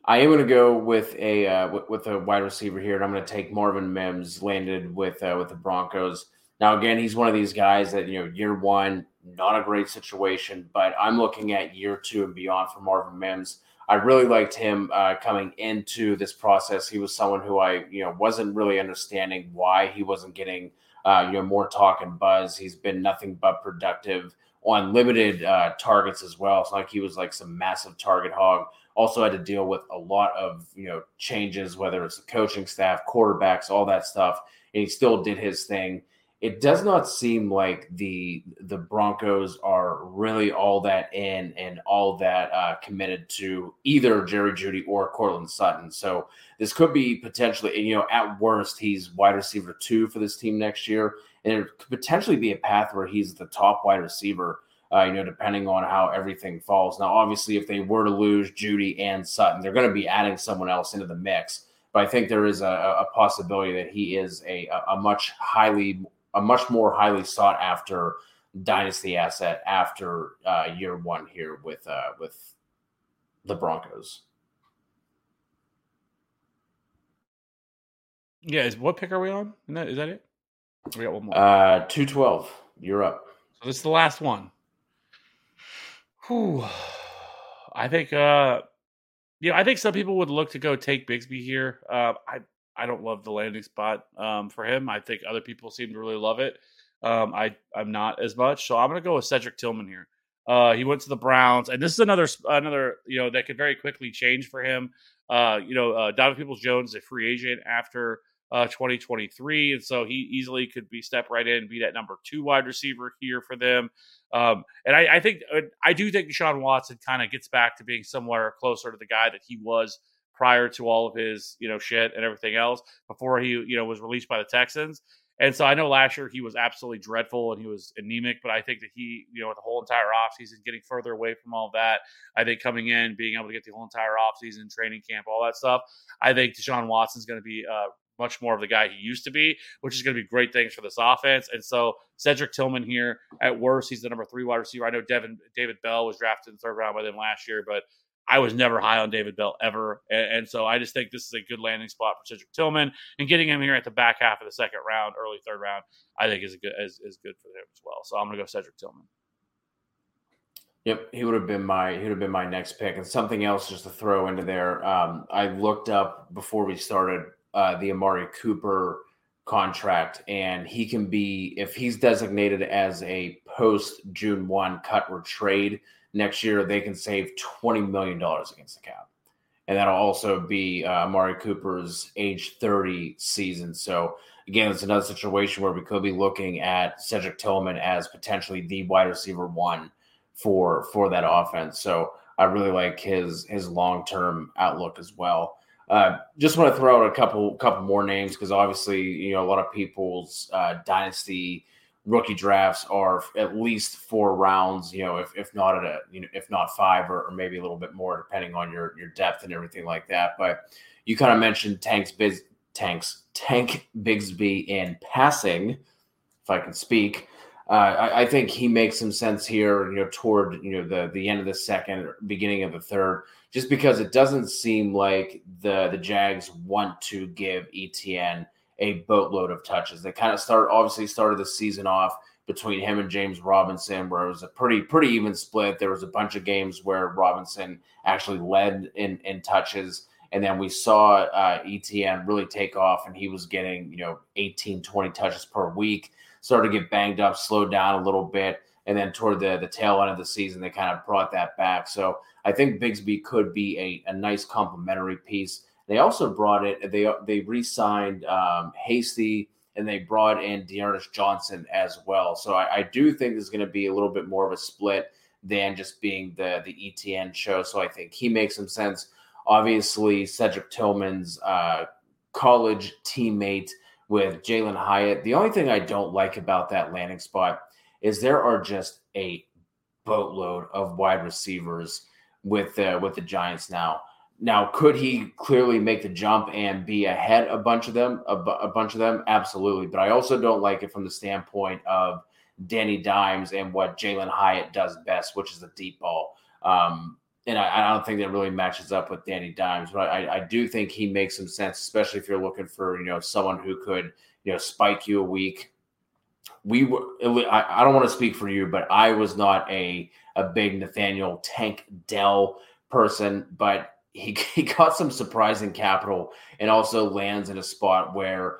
S2: I am going to go with a uh, with, with, a wide receiver here, and I'm going to take Marvin Mims. Landed with uh, with the Broncos. Now, again, he's one of these guys that you know, year one, not a great situation, but I'm looking at year two and beyond for Marvin Mims. I really liked him uh, coming into this process. He was someone who I, you know, wasn't really understanding why he wasn't getting, uh, you know, more talk and buzz. He's been nothing but productive on limited uh, targets as well. It's not like he was like some massive target hog. Also had to deal with a lot of you know changes, whether it's the coaching staff, quarterbacks, all that stuff, and he still did his thing it does not seem like the the Broncos are really all that in and all that uh, committed to either Jerry Jeudy or Courtland Sutton. So this could be potentially, you know, at worst he's wide receiver two for this team next year, and it could potentially be a path where he's the top wide receiver. Uh, you know, depending on how everything falls. Now, obviously, if they were to lose Jeudy and Sutton, they're going to be adding someone else into the mix. But I think there is a, a possibility that he is a, a much highly a much more highly sought after dynasty asset after uh, year one here with uh, with the Broncos.
S1: Yeah, is what pick are we on? Is that, is that it?
S2: We got one more. Uh, two twelve. You're up.
S1: So this is the last one. Whew. I think. Uh, you know, I think some people would look to go take Bigsby here. Uh, I I don't love the landing spot um, for him. I think other people seem to really love it. Um, I I'm not as much, so I'm going to go with Cedric Tillman here. Uh, he went to the Browns, and this is another another you know that could very quickly change for him. Uh, you know, uh, Donovan Peoples Jones is a free agent after uh, 2023, and so he easily could be step right in and be that number two wide receiver here for them. Um, and I, I think uh, I do think Deshaun Watson kind of gets back to being somewhere closer to the guy that he was prior to all of his, you know, shit and everything else before he, you know, was released by the Texans. And so I know last year he was absolutely dreadful and he was anemic, but I think that he, you know, the whole entire offseason getting further away from all that. I think coming in, being able to get the whole entire offseason, training camp, all that stuff. I think Deshaun Watson's going to be uh, much more of the guy he used to be, which is going to be great things for this offense. And so Cedric Tillman here, at worst, he's the number three wide receiver. I know Devin David Bell was drafted in the third round by them last year, but I was never high on David Bell ever. And, and, so I just think this is a good landing spot for Cedric Tillman. And getting him here at the back half of the second round, early third round, I think is good is, is good for him as well. So I'm gonna go Cedric Tillman.
S2: Yep, he would have been my he would have been my next pick. And something else just to throw into there. Um, I looked up before we started uh, the Amari Cooper contract, and he can be if he's designated as a post June one cut or trade next year they can save $20 million against the cap. And that'll also be uh, Amari Cooper's age 30 season. So, again, it's another situation where we could be looking at Cedric Tillman as potentially the wide receiver one for for that offense. So, I really like his his long term outlook as well. Uh, just want to throw out a couple couple more names because obviously you know a lot of people's uh, dynasty rookie drafts are at least four rounds, you know, if, if not at a, you know, if not five or, or, maybe a little bit more, depending on your, your depth and everything like that. But you kind of mentioned tanks, biz, tanks, tank Bigsby in passing, if I can speak. Uh, I, I, think he makes some sense here, you know, toward you know the the end of the second, beginning of the third, just because it doesn't seem like the the Jags want to give ETN a boatload of touches. They kind of start obviously started the season off between him and James Robinson, where it was a pretty pretty even split. There was a bunch of games where Robinson actually led in in touches. And then we saw uh, ETN really take off, and he was getting, you know, 18, 20 touches per week. Started to get banged up, slowed down a little bit. And then toward the, the tail end of the season, they kind of brought that back. So I think Bigsby could be a, a nice complementary piece. They also brought it. They they re-signed um, Hasty and they brought in D'Ernest Johnson as well. So I, I do think there's going to be a little bit more of a split than just being the the ETN show. So I think he makes some sense. Obviously, Cedric Tillman's uh, college teammate with Jalin Hyatt. The only thing I don't like about that landing spot is there are just a boatload of wide receivers with the with the Giants now. Now, could he clearly make the jump and be ahead a bunch of them? A, a bunch of them, absolutely. But I also don't like it from the standpoint of Danny Dimes and what Jalin Hyatt does best, which is the deep ball. Um, and I, I, don't think that really matches up with Danny Dimes, but I, I, do think he makes some sense, especially if you're looking for you know someone who could you know spike you a week. We were I, don't want to speak for you, but I was not a a big Nathaniel Tank Dell person, but he, he got some surprising capital and also lands in a spot where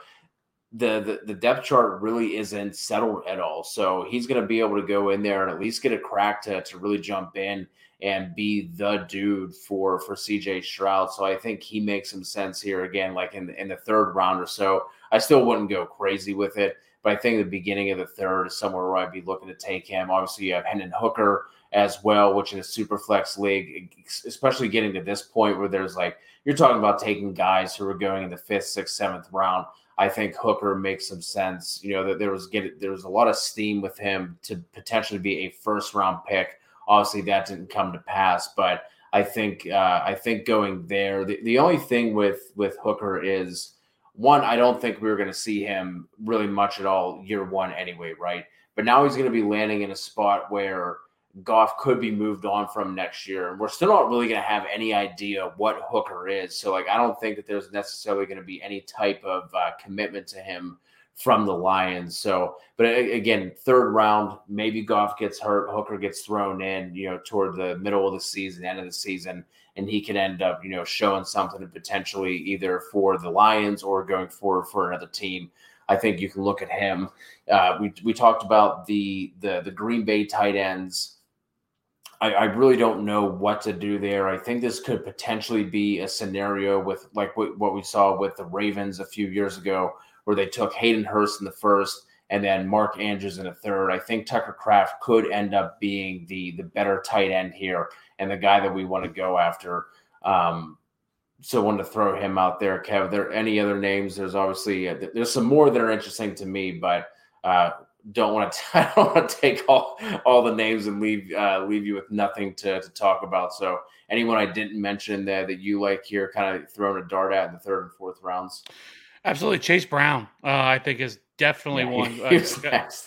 S2: the, the, the depth chart really isn't settled at all. So he's going to be able to go in there and at least get a crack to, to really jump in and be the dude for for CJ Stroud. So I think he makes some sense here again, like in the, in the third round or so. I still wouldn't go crazy with it, but I think the beginning of the third is somewhere where I'd be looking to take him. Obviously, you have Hendon Hooker as well, which in a super flex league, especially getting to this point where there's like you're talking about taking guys who are going in the fifth, sixth, seventh round. I think Hooker makes some sense. You know that there was get there was a lot of steam with him to potentially be a first round pick. Obviously, that didn't come to pass, but I think uh, I think going there. The, the only thing with with Hooker is one. I don't think we were going to see him really much at all year one anyway, right? But now he's going to be landing in a spot where Goff could be moved on from next year. And we're still not really going to have any idea what Hooker is. So, like, I don't think that there's necessarily going to be any type of uh, commitment to him from the Lions. So, but again, third round, maybe Goff gets hurt, Hooker gets thrown in, you know, toward the middle of the season, end of the season, and he can end up, you know, showing something potentially either for the Lions or going forward for another team. I think you can look at him. Uh, we we talked about the the the Green Bay tight ends I, I, really don't know what to do there. I think this could potentially be a scenario with like what, what we saw with the Ravens a few years ago, where they took Hayden Hurst in the first and then Mark Andrews in the third. I think Tucker Kraft could end up being the the better tight end here and the guy that we want to go after. Um, so I wanted to throw him out there. Kev, there any other names? There's obviously uh, there's some more that are interesting to me, but uh, don't want to I don't want to take all all the names and leave uh, leave you with nothing to, to talk about. So anyone I didn't mention there that you like here, kind of throwing a dart at in the third and fourth rounds.
S1: Absolutely, Chase Brown. Uh, I think is definitely yeah, one. Uh, got,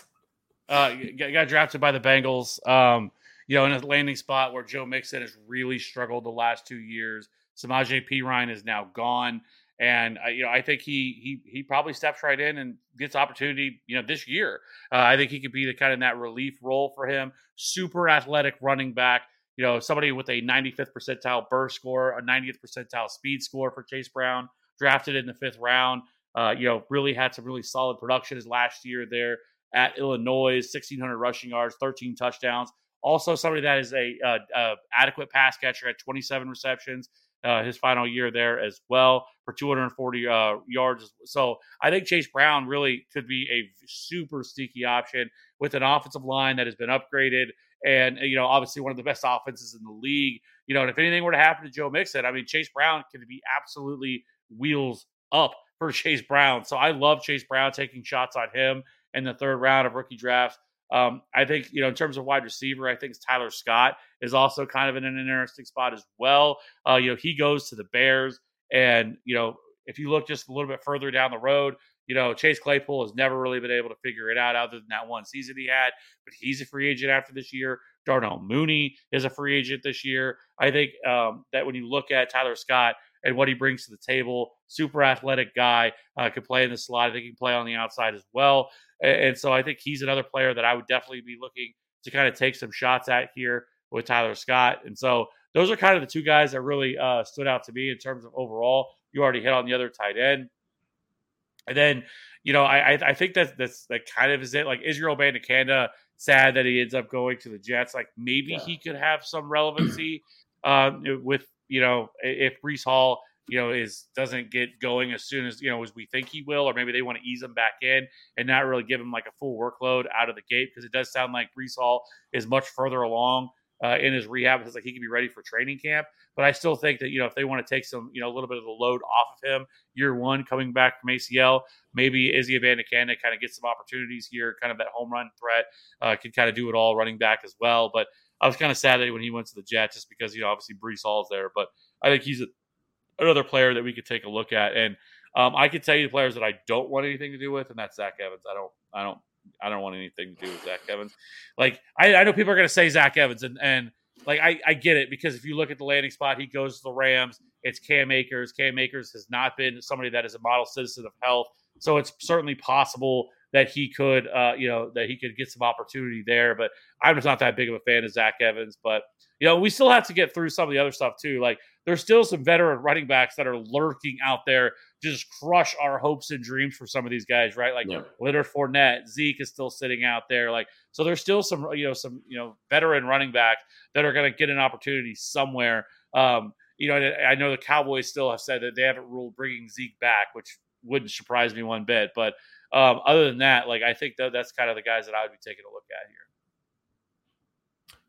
S1: uh, got, drafted by the Bengals. Um, you know, in a landing spot where Joe Mixon has really struggled the last two years. Samaje Perine is now gone. And uh, you know, I think he he he probably steps right in and gets opportunity. You know, this year, uh, I think he could be the kind of that relief role for him. Super athletic running back. You know, somebody with a 95th percentile burst score, a 90th percentile speed score for Chase Brown, drafted in the fifth round. Uh, you know, really had some really solid production his last year there at Illinois, 1,600 rushing yards, 13 touchdowns. Also, somebody that is a, a, uh, adequate pass catcher at 27 receptions, uh, his final year there as well for 240 uh, yards. So I think Chase Brown really could be a super sneaky option with an offensive line that has been upgraded. And, you know, obviously one of the best offenses in the league. You know, and if anything were to happen to Joe Mixon, I mean, Chase Brown could be absolutely wheels up for Chase Brown. So I love Chase Brown taking shots on him in the third round of rookie drafts. Um, I think, you know, in terms of wide receiver, I think Tyler Scott is also kind of in an interesting spot as well. Uh, you know, he goes to the Bears. And, you know, if you look just a little bit further down the road, you know, Chase Claypool has never really been able to figure it out other than that one season he had, but he's a free agent after this year. Darnell Mooney is a free agent this year. I think um, that when you look at Tyler Scott and what he brings to the table, super athletic guy, uh, can play in the slot. I think he can play on the outside as well. And, and so I think he's another player that I would definitely be looking to kind of take some shots at here with Tyler Scott. And so those are kind of the two guys that really uh, stood out to me in terms of overall. You already hit on the other tight end. And then, you know, I I think that that's that kind of is it. Like Israel Abanikanda, sad that he ends up going to the Jets. Like maybe yeah. he could have some relevancy um, with you know if Breece Hall you know is doesn't get going as soon as you know as we think he will, or maybe they want to ease him back in and not really give him like a full workload out of the gate because it does sound like Breece Hall is much further along uh, in his rehab. It's like he could be ready for training camp. But I still think that you know if they want to take some you know a little bit of the load off of him year one coming back from ACL, maybe Izzy Abanikanda kind of get some opportunities here, kind of that home run threat, uh, can kind of do it all running back as well. But I was kind of sad when he went to the Jets just because you know obviously Breece Hall's there, but I think he's a, another player that we could take a look at and. Um, I can tell you the players that I don't want anything to do with, and that's Zach Evans. I don't, I don't I don't want anything to do with Zach Evans. Like I, I know people are going to say Zach Evans, and and like I, I get it because if you look at the landing spot, he goes to the Rams. It's Cam Akers. Cam Akers has not been somebody that is a model citizen of health, so it's certainly possible that he could, uh, you know, that he could get some opportunity there. But I'm just not that big of a fan of Zach Evans. But you know, we still have to get through some of the other stuff too. Like there's still some veteran running backs that are lurking out there, just crush our hopes and dreams for some of these guys, right? Like yeah. Leonard Fournette, Zeke is still sitting out there. Like so, there's still some, you know, some you know veteran running backs that are going to get an opportunity somewhere. Um, you know, I know the Cowboys still have said that they haven't ruled bringing Zeke back, which wouldn't surprise me one bit. But um, other than that, like I think that that's kind of the guys that I would be taking a look at here.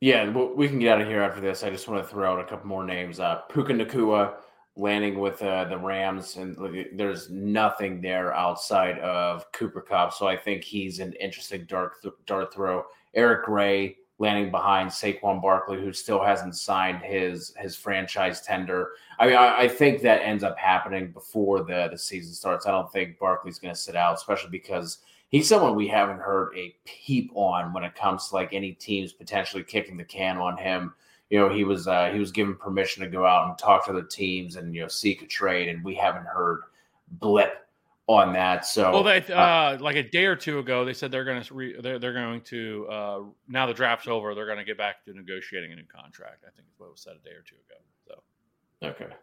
S2: Yeah, we can get out of here after this. I just want to throw out a couple more names. Uh, Puka Nacua landing with uh, the Rams, and there's nothing there outside of Cooper Kupp. So I think he's an interesting dart, dart throw. Eric Gray landing behind Saquon Barkley, who still hasn't signed his his franchise tender. I mean, I, I, think that ends up happening before the the season starts. I don't think Barkley's going to sit out, especially because he's someone we haven't heard a peep on when it comes to like any teams potentially kicking the can on him. You know, he was uh, he was given permission to go out and talk to other teams and you know seek a trade, and we haven't heard blip on that. So,
S1: well, they, uh, uh, like a day or two ago, they said they're going to re, they're, they're going to uh, now the draft's over, they're going to get back to negotiating a new contract. I think is what was said a day or two ago. So,
S2: okay,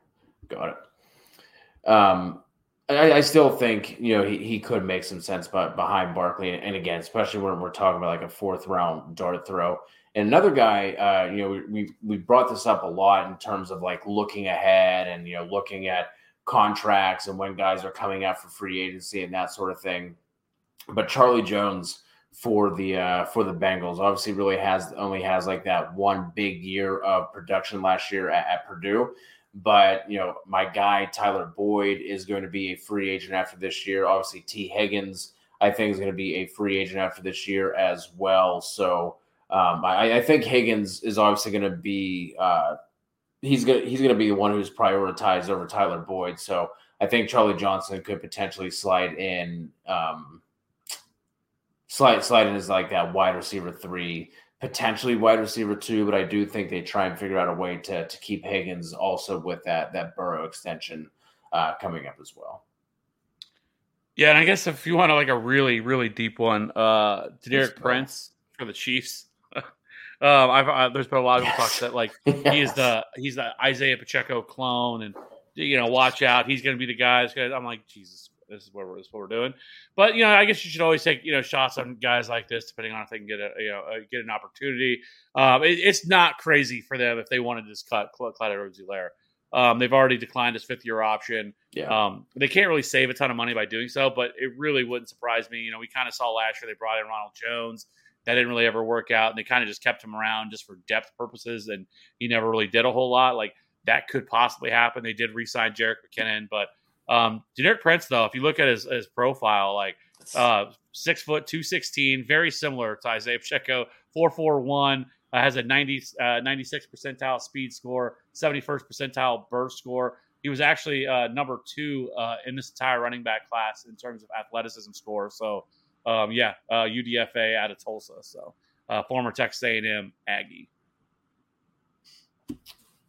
S2: got it. Um, I, I still think you know he, he could make some sense, but behind Barkley, and, and again, especially when we're talking about like a fourth round dart throw. And another guy, uh, you know, we we brought this up a lot in terms of like looking ahead and you know looking at contracts and when guys are coming out for free agency and that sort of thing. But Charlie Jones for the uh, for the Bengals obviously really has only has like that one big year of production last year at, at Purdue. But you know, my guy Tyler Boyd is going to be a free agent after this year. Obviously, Tee Higgins I think is going to be a free agent after this year as well. So um, I, I, think Higgins is obviously going to be uh, he's gonna he's gonna be the one who's prioritized over Tyler Boyd. So I think Charlie Johnson could potentially slide in, um, slide slide in as like that wide receiver three, potentially wide receiver two. But I do think they try and figure out a way to to keep Higgins also with that that Burrow extension uh, coming up as well.
S1: Yeah, and I guess if you want to like a really really deep one, uh, Derek Prince for the Chiefs. Um, I've uh, there's been a lot of yes. talk that like yes. he is the he's the Isaiah Pacheco clone, and you know, watch out, he's going to be the guy. I'm like, Jesus, this is what we're this is what we're doing. But you know, I guess you should always take you know shots on guys like this, depending on if they can get a you know uh, get an opportunity. Um, it, it's not crazy for them if they wanted to just cut Clyde Edwards-Helaire. Um, they've already declined his fifth year option. Yeah. Um, they can't really save a ton of money by doing so, but it really wouldn't surprise me. You know, we kind of saw last year they brought in Ronald Jones that didn't really ever work out. And they kind of just kept him around just for depth purposes. And he never really did a whole lot. Like that could possibly happen. They did re sign Jerick McKinnon. But um, Prince, though, if you look at his, his profile, like uh, six foot, 216, very similar to Isaiah Pacheco, 441. Uh, has a 90, uh, 96 percentile speed score, 71st percentile burst score. He was actually uh, number two uh, in this entire running back class in terms of athleticism score. So um, yeah, uh, UDFA out of Tulsa. So uh, former Texas A&M Aggie.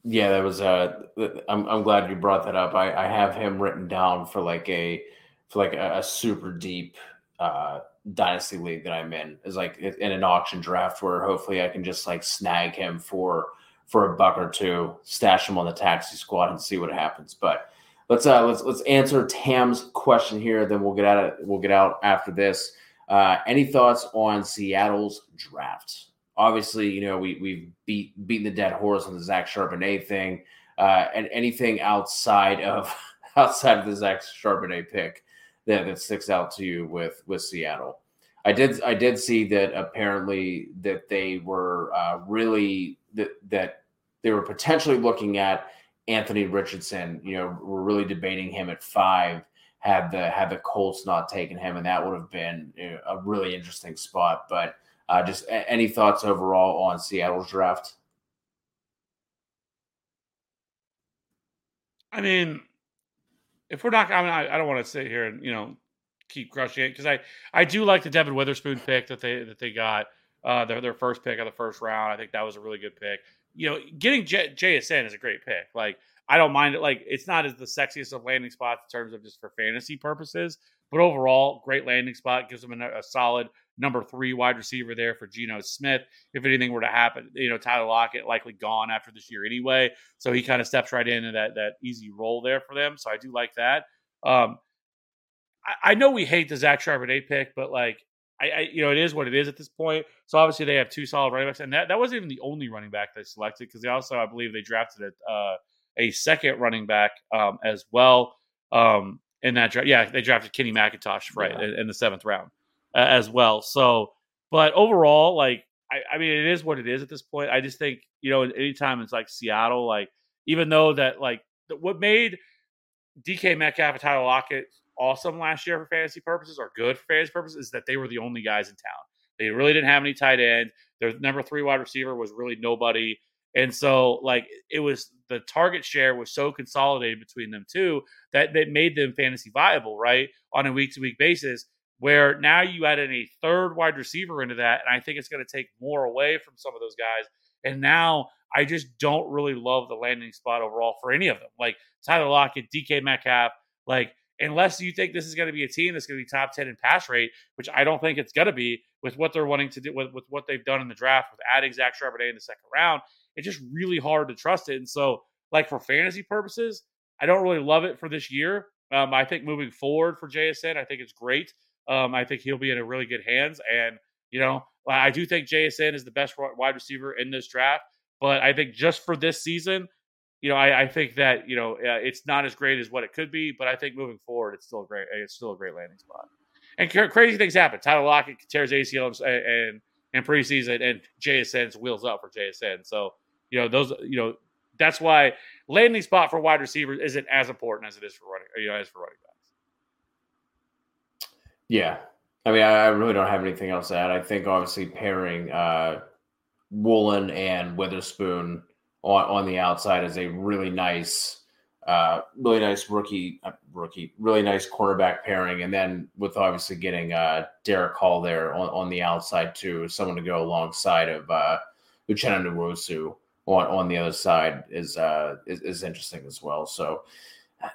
S2: Yeah, that was. Uh, I'm I'm glad you brought that up. I, I have him written down for like a for like a, a super deep uh, dynasty league that I'm in. Is like in an auction draft where hopefully I can just like snag him for for a buck or two, stash him on the taxi squad, and see what happens. But let's uh let's let's answer Tam's question here. Then we'll get out of we'll get out after this. Uh, any thoughts on Seattle's draft? Obviously, you know we we've beat beaten the dead horse on the Zach Charbonnet thing, uh, and anything outside of outside of the Zach Charbonnet pick that, that sticks out to you with with Seattle. I did I did see that apparently that they were uh, really that that they were potentially looking at Anthony Richardson. You know, we're really debating him at five had the had the Colts not taken him, and that would have been a really interesting spot. But uh, just a- any thoughts overall on Seattle's draft?
S1: I mean, if we're not, I mean, I, I don't want to sit here and you know keep crushing it because I I do like the Devon Witherspoon pick that they that they got uh, their their first pick of the first round. I think that was a really good pick. You know, getting J- JSN is a great pick. Like I don't mind it. Like it's not as the sexiest of landing spots in terms of just for fantasy purposes, but overall, great landing spot gives them a, a solid number three wide receiver there for Geno Smith. If anything were to happen, you know, Tyler Lockett likely gone after this year anyway. So he kind of steps right into that that easy role there for them. So I do like that. Um, I, I know we hate the Zach Charbonnet pick, but like I, I, you know, it is what it is at this point. So obviously they have two solid running backs, and that, that wasn't even the only running back they selected because they also, I believe, they drafted a, uh, a second running back um, as well um, in that draft. Yeah, they drafted Kenny McIntosh right yeah. in, in, the seventh round uh, as well. So, but overall, like, I, I, mean, it is what it is at this point. I just think you know, anytime it's like Seattle, like even though that like what made DK Metcalf and Tyler Lockett awesome last year for fantasy purposes or good for fantasy purposes is that they were the only guys in town. They really didn't have any tight end. Their number three wide receiver was really nobody. And so, like, it was the target share was so consolidated between them two that that made them fantasy viable, right, on a week to week basis. Where now you add in a third wide receiver into that, and I think it's going to take more away from some of those guys. And now I just don't really love the landing spot overall for any of them. Like Tyler Lockett, DK Metcalf, like unless you think this is going to be a team that's going to be top 10 in pass rate, which I don't think it's going to be with what they're wanting to do, with, with what they've done in the draft, with adding Zach Charbonnet in the second round. It's just really hard to trust it. And so, like for fantasy purposes, I don't really love it for this year. Um, I think moving forward for JSN, I think it's great. Um, I think he'll be in a really good hands. And, you know, I do think JSN is the best wide receiver in this draft. But I think just for this season, you know, I, I think that you know uh, it's not as great as what it could be, but I think moving forward, it's still a great. It's still a great landing spot. And crazy things happen. Tyler Lockett tears ACL and and preseason, and JSN's wheels up for JSN. So you know those. You know that's why landing spot for wide receivers isn't as important as it is for running. You know, as for running
S2: backs. Yeah, I mean, I, really don't have anything else to add. I think obviously pairing uh, Woolen and Witherspoon on, on the outside is a really nice, uh, really nice rookie, uh, rookie, really nice cornerback pairing. And then with obviously getting uh, Derick Hall there on, on the outside too, someone to go alongside of uh, Uchenna Nwosu on, on the other side is, uh, is, is interesting as well. So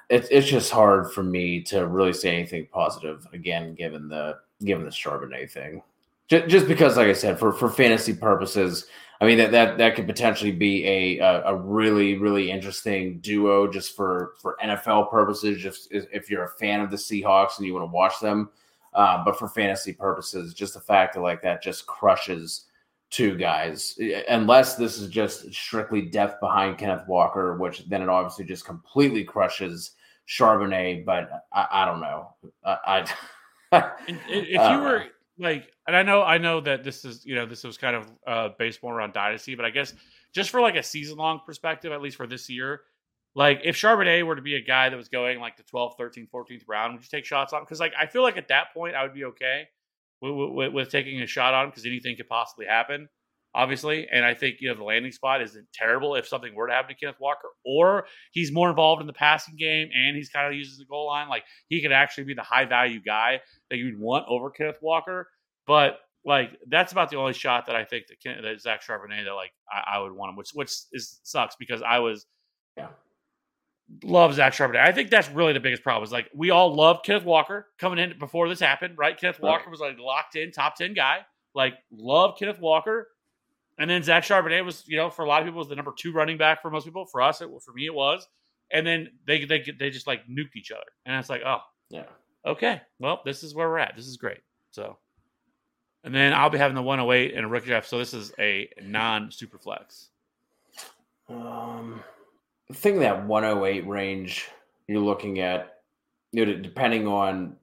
S2: it's it's just hard for me to really say anything positive again, given the given the Charbonnet thing. Just, just because, like I said, for for fantasy purposes, I mean that that that could potentially be a a, a really really interesting duo just for for NFL purposes. Just if you're a fan of the Seahawks and you want to watch them, uh, but for fantasy purposes, just the fact that like that just crushes two guys. Unless this is just strictly depth behind Kenneth Walker, which then it obviously just completely crushes Charbonnet. But I, I don't know. I,
S1: I if you were like and I know I know that this is you know this was kind of uh, based more around dynasty, but I guess just for like a season long perspective, at least for this year, like if Charbonnet were to be a guy that was going like the 12th, 13th, 14th round, would you take shots on? Because like I feel like at that point I would be okay with, with, with taking a shot on him because anything could possibly happen, obviously. And I think you know the landing spot isn't terrible if something were to happen to Kenneth Walker, or he's more involved in the passing game and he's kind of uses the goal line. Like he could actually be the high value guy that you'd want over Kenneth Walker. But like that's about the only shot that I think that, that Zach Charbonnet that like I, I, would want him, which which is sucks because I was yeah love Zach Charbonnet. I think that's really the biggest problem. Is like we all loved Kenneth Walker coming in before this happened, right? Kenneth Walker right. was like locked in top ten guy, like love Kenneth Walker, and then Zach Charbonnet was you know for a lot of people was the number two running back for most people. For us, it for me it was, and then they they they just like nuked each other, and it's like oh
S2: yeah
S1: okay well this is where we're at. This is great. So and then I'll be having the 108 and a rookie draft. So this is a non super flex.
S2: Um, Think that 108 range you're looking at, you know, depending on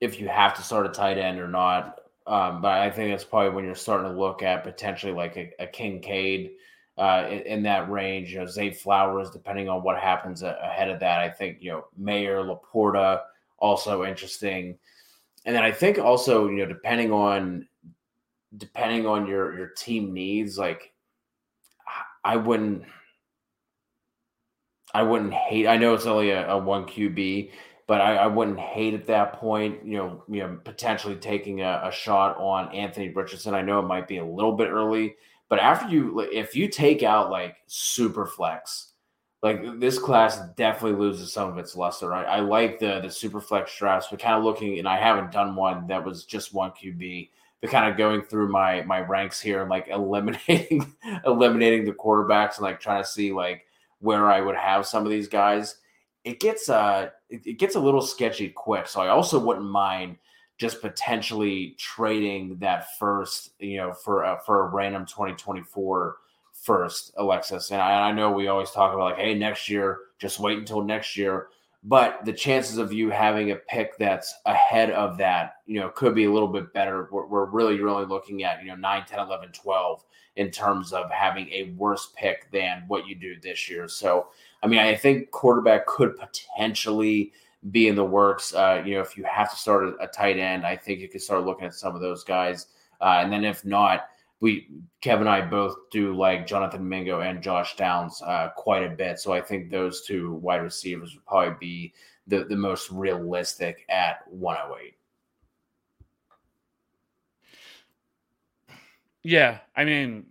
S2: if you have to start a tight end or not. Um, but I think that's probably when you're starting to look at potentially like a, a Kincaid uh, in, in, that range. You know, Zay Flowers, depending on what happens a, ahead of that. I think you know Mayer, Laporta, also interesting and then I think also, you know, depending on depending on your your team needs, like I wouldn't I wouldn't hate. I know it's only a, a one QB, but I, I, wouldn't hate at that point. You know, you know, potentially taking a, a, shot on Anthony Richardson. I know it might be a little bit early, but after you, if you take out like super flex, like this class definitely loses some of its luster. I, I like the the super flex drafts, but kind of looking, and I haven't done one that was just one QB. But kind of going through my my ranks here and like eliminating eliminating the quarterbacks and like trying to see like where I would have some of these guys. It gets uh it, gets a little sketchy quick. So I also wouldn't mind just potentially trading that first, you know, for uh, for a random 2024 first, Alexis. And I, I know we always talk about like, hey, next year, just wait until next year. But the chances of you having a pick that's ahead of that, you know, could be a little bit better. We're, we're really, really looking at, you know, 9, 10, 11, 12 in terms of having a worse pick than what you do this year. So, I mean, I think quarterback could potentially be in the works. Uh, you know, if you have to start a, a, tight end, I think you could start looking at some of those guys. Uh, and then if not, we Kevin and I both do like Jonathan Mingo and Josh Downs uh, quite a bit. So I think those two wide receivers would probably be the, the most realistic at 108.
S1: Yeah, I mean,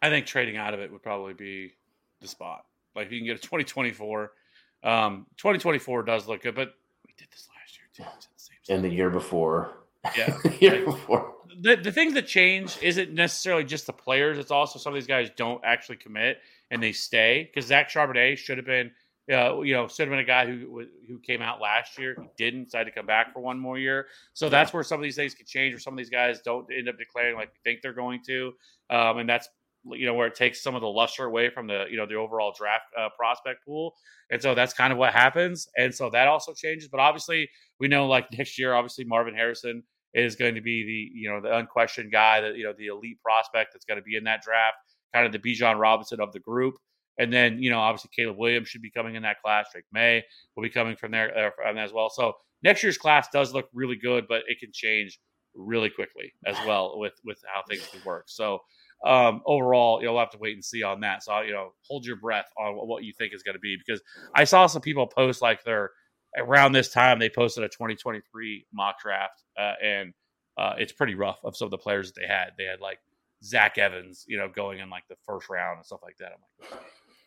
S1: I think trading out of it would probably be the spot. Like you can get a 2024, um, 2024 does look good, but we did this last year
S2: too. And the year before.
S1: Yeah. the year before the, the things that change isn't necessarily just the players. It's also some of these guys don't actually commit and they stay because Zach Charbonnet should have been, uh, you know, should have been a guy who who came out last year. He didn't decide to come back for one more year. So that's where some of these things can change, or some of these guys don't end up declaring like we think they're going to, um, and that's you know where it takes some of the luster away from the you know the overall draft uh, prospect pool and so that's kind of what happens and so that also changes but obviously we know like next year obviously marvin harrison is going to be the you know the unquestioned guy that you know the elite prospect that's going to be in that draft, kind of the Bijan Robinson of the group. And then you know obviously Caleb Williams should be coming in that class. Drake Maye will be coming from there uh, as well. So next year's class does look really good, but it can change really quickly as well with with how things can work. So um, overall, you'll have to wait and see on that. So you know, hold your breath on what you think is going to be because I saw some people post like their around this time they posted a 2023 mock draft uh, and uh, it's pretty rough of some of the players that they had. They had like zach evans you know going in like the first round and stuff like that.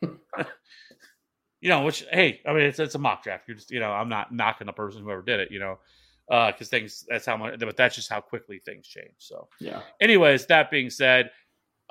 S1: I'm like you know which hey i mean it's, it's a mock draft. You're just you know i'm not knocking the person whoever did it you know because uh, things that's how much but that's just how quickly things change so.
S2: Yeah.
S1: Anyways that being said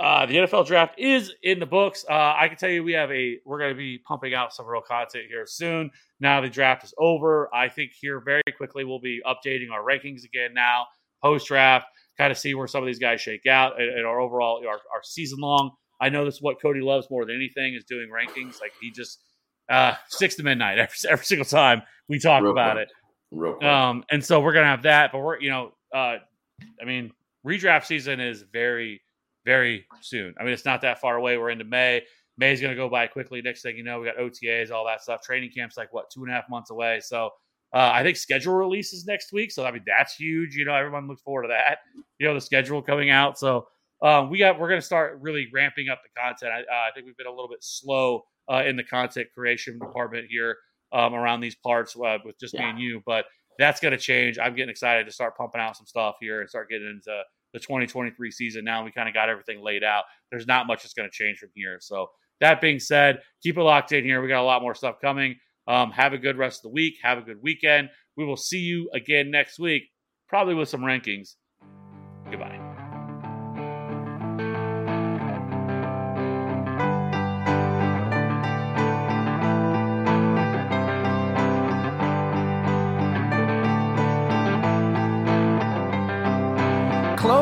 S1: uh, the NFL draft is in the books. Uh, I can tell you we have a we're going to be pumping out some real content here soon. Now the draft is over. I think here very quickly we'll be updating our rankings again now post draft, kind of see where some of these guys shake out and, and our overall our, our, season long. I know this is what Cody loves more than anything is doing rankings. Like he just uh, six to midnight every, every single time we talk real about quick. it.
S2: Real quick.
S1: Um, and so we're gonna have that, but we're you know, uh, I mean, redraft season is very very soon. I mean, it's not that far away. We're into May. May's going to go by quickly. Next thing you know, we got OTAs, all that stuff. Training camp's like what two and a half months away. So uh, I think schedule releases next week. So I mean, that's huge. You know, everyone looks forward to that. You know, the schedule coming out. So um, we got we're going to start really ramping up the content. I, uh, I, think we've been a little bit slow uh, in the content creation department here um, around these parts uh, with just yeah. me and you, but that's going to change. I'm getting excited to start pumping out some stuff here and start getting into the 2023 season. Now we kind of got everything laid out. There's not much that's going to change from here. So that being said, keep it locked in here. We got a lot more stuff coming. Um, have a good rest of the week. Have a good weekend. We will see you again next week, probably with some rankings. Goodbye.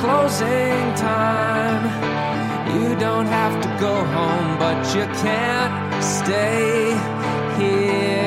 S3: closing time. You don't have to go home, but you can't stay here.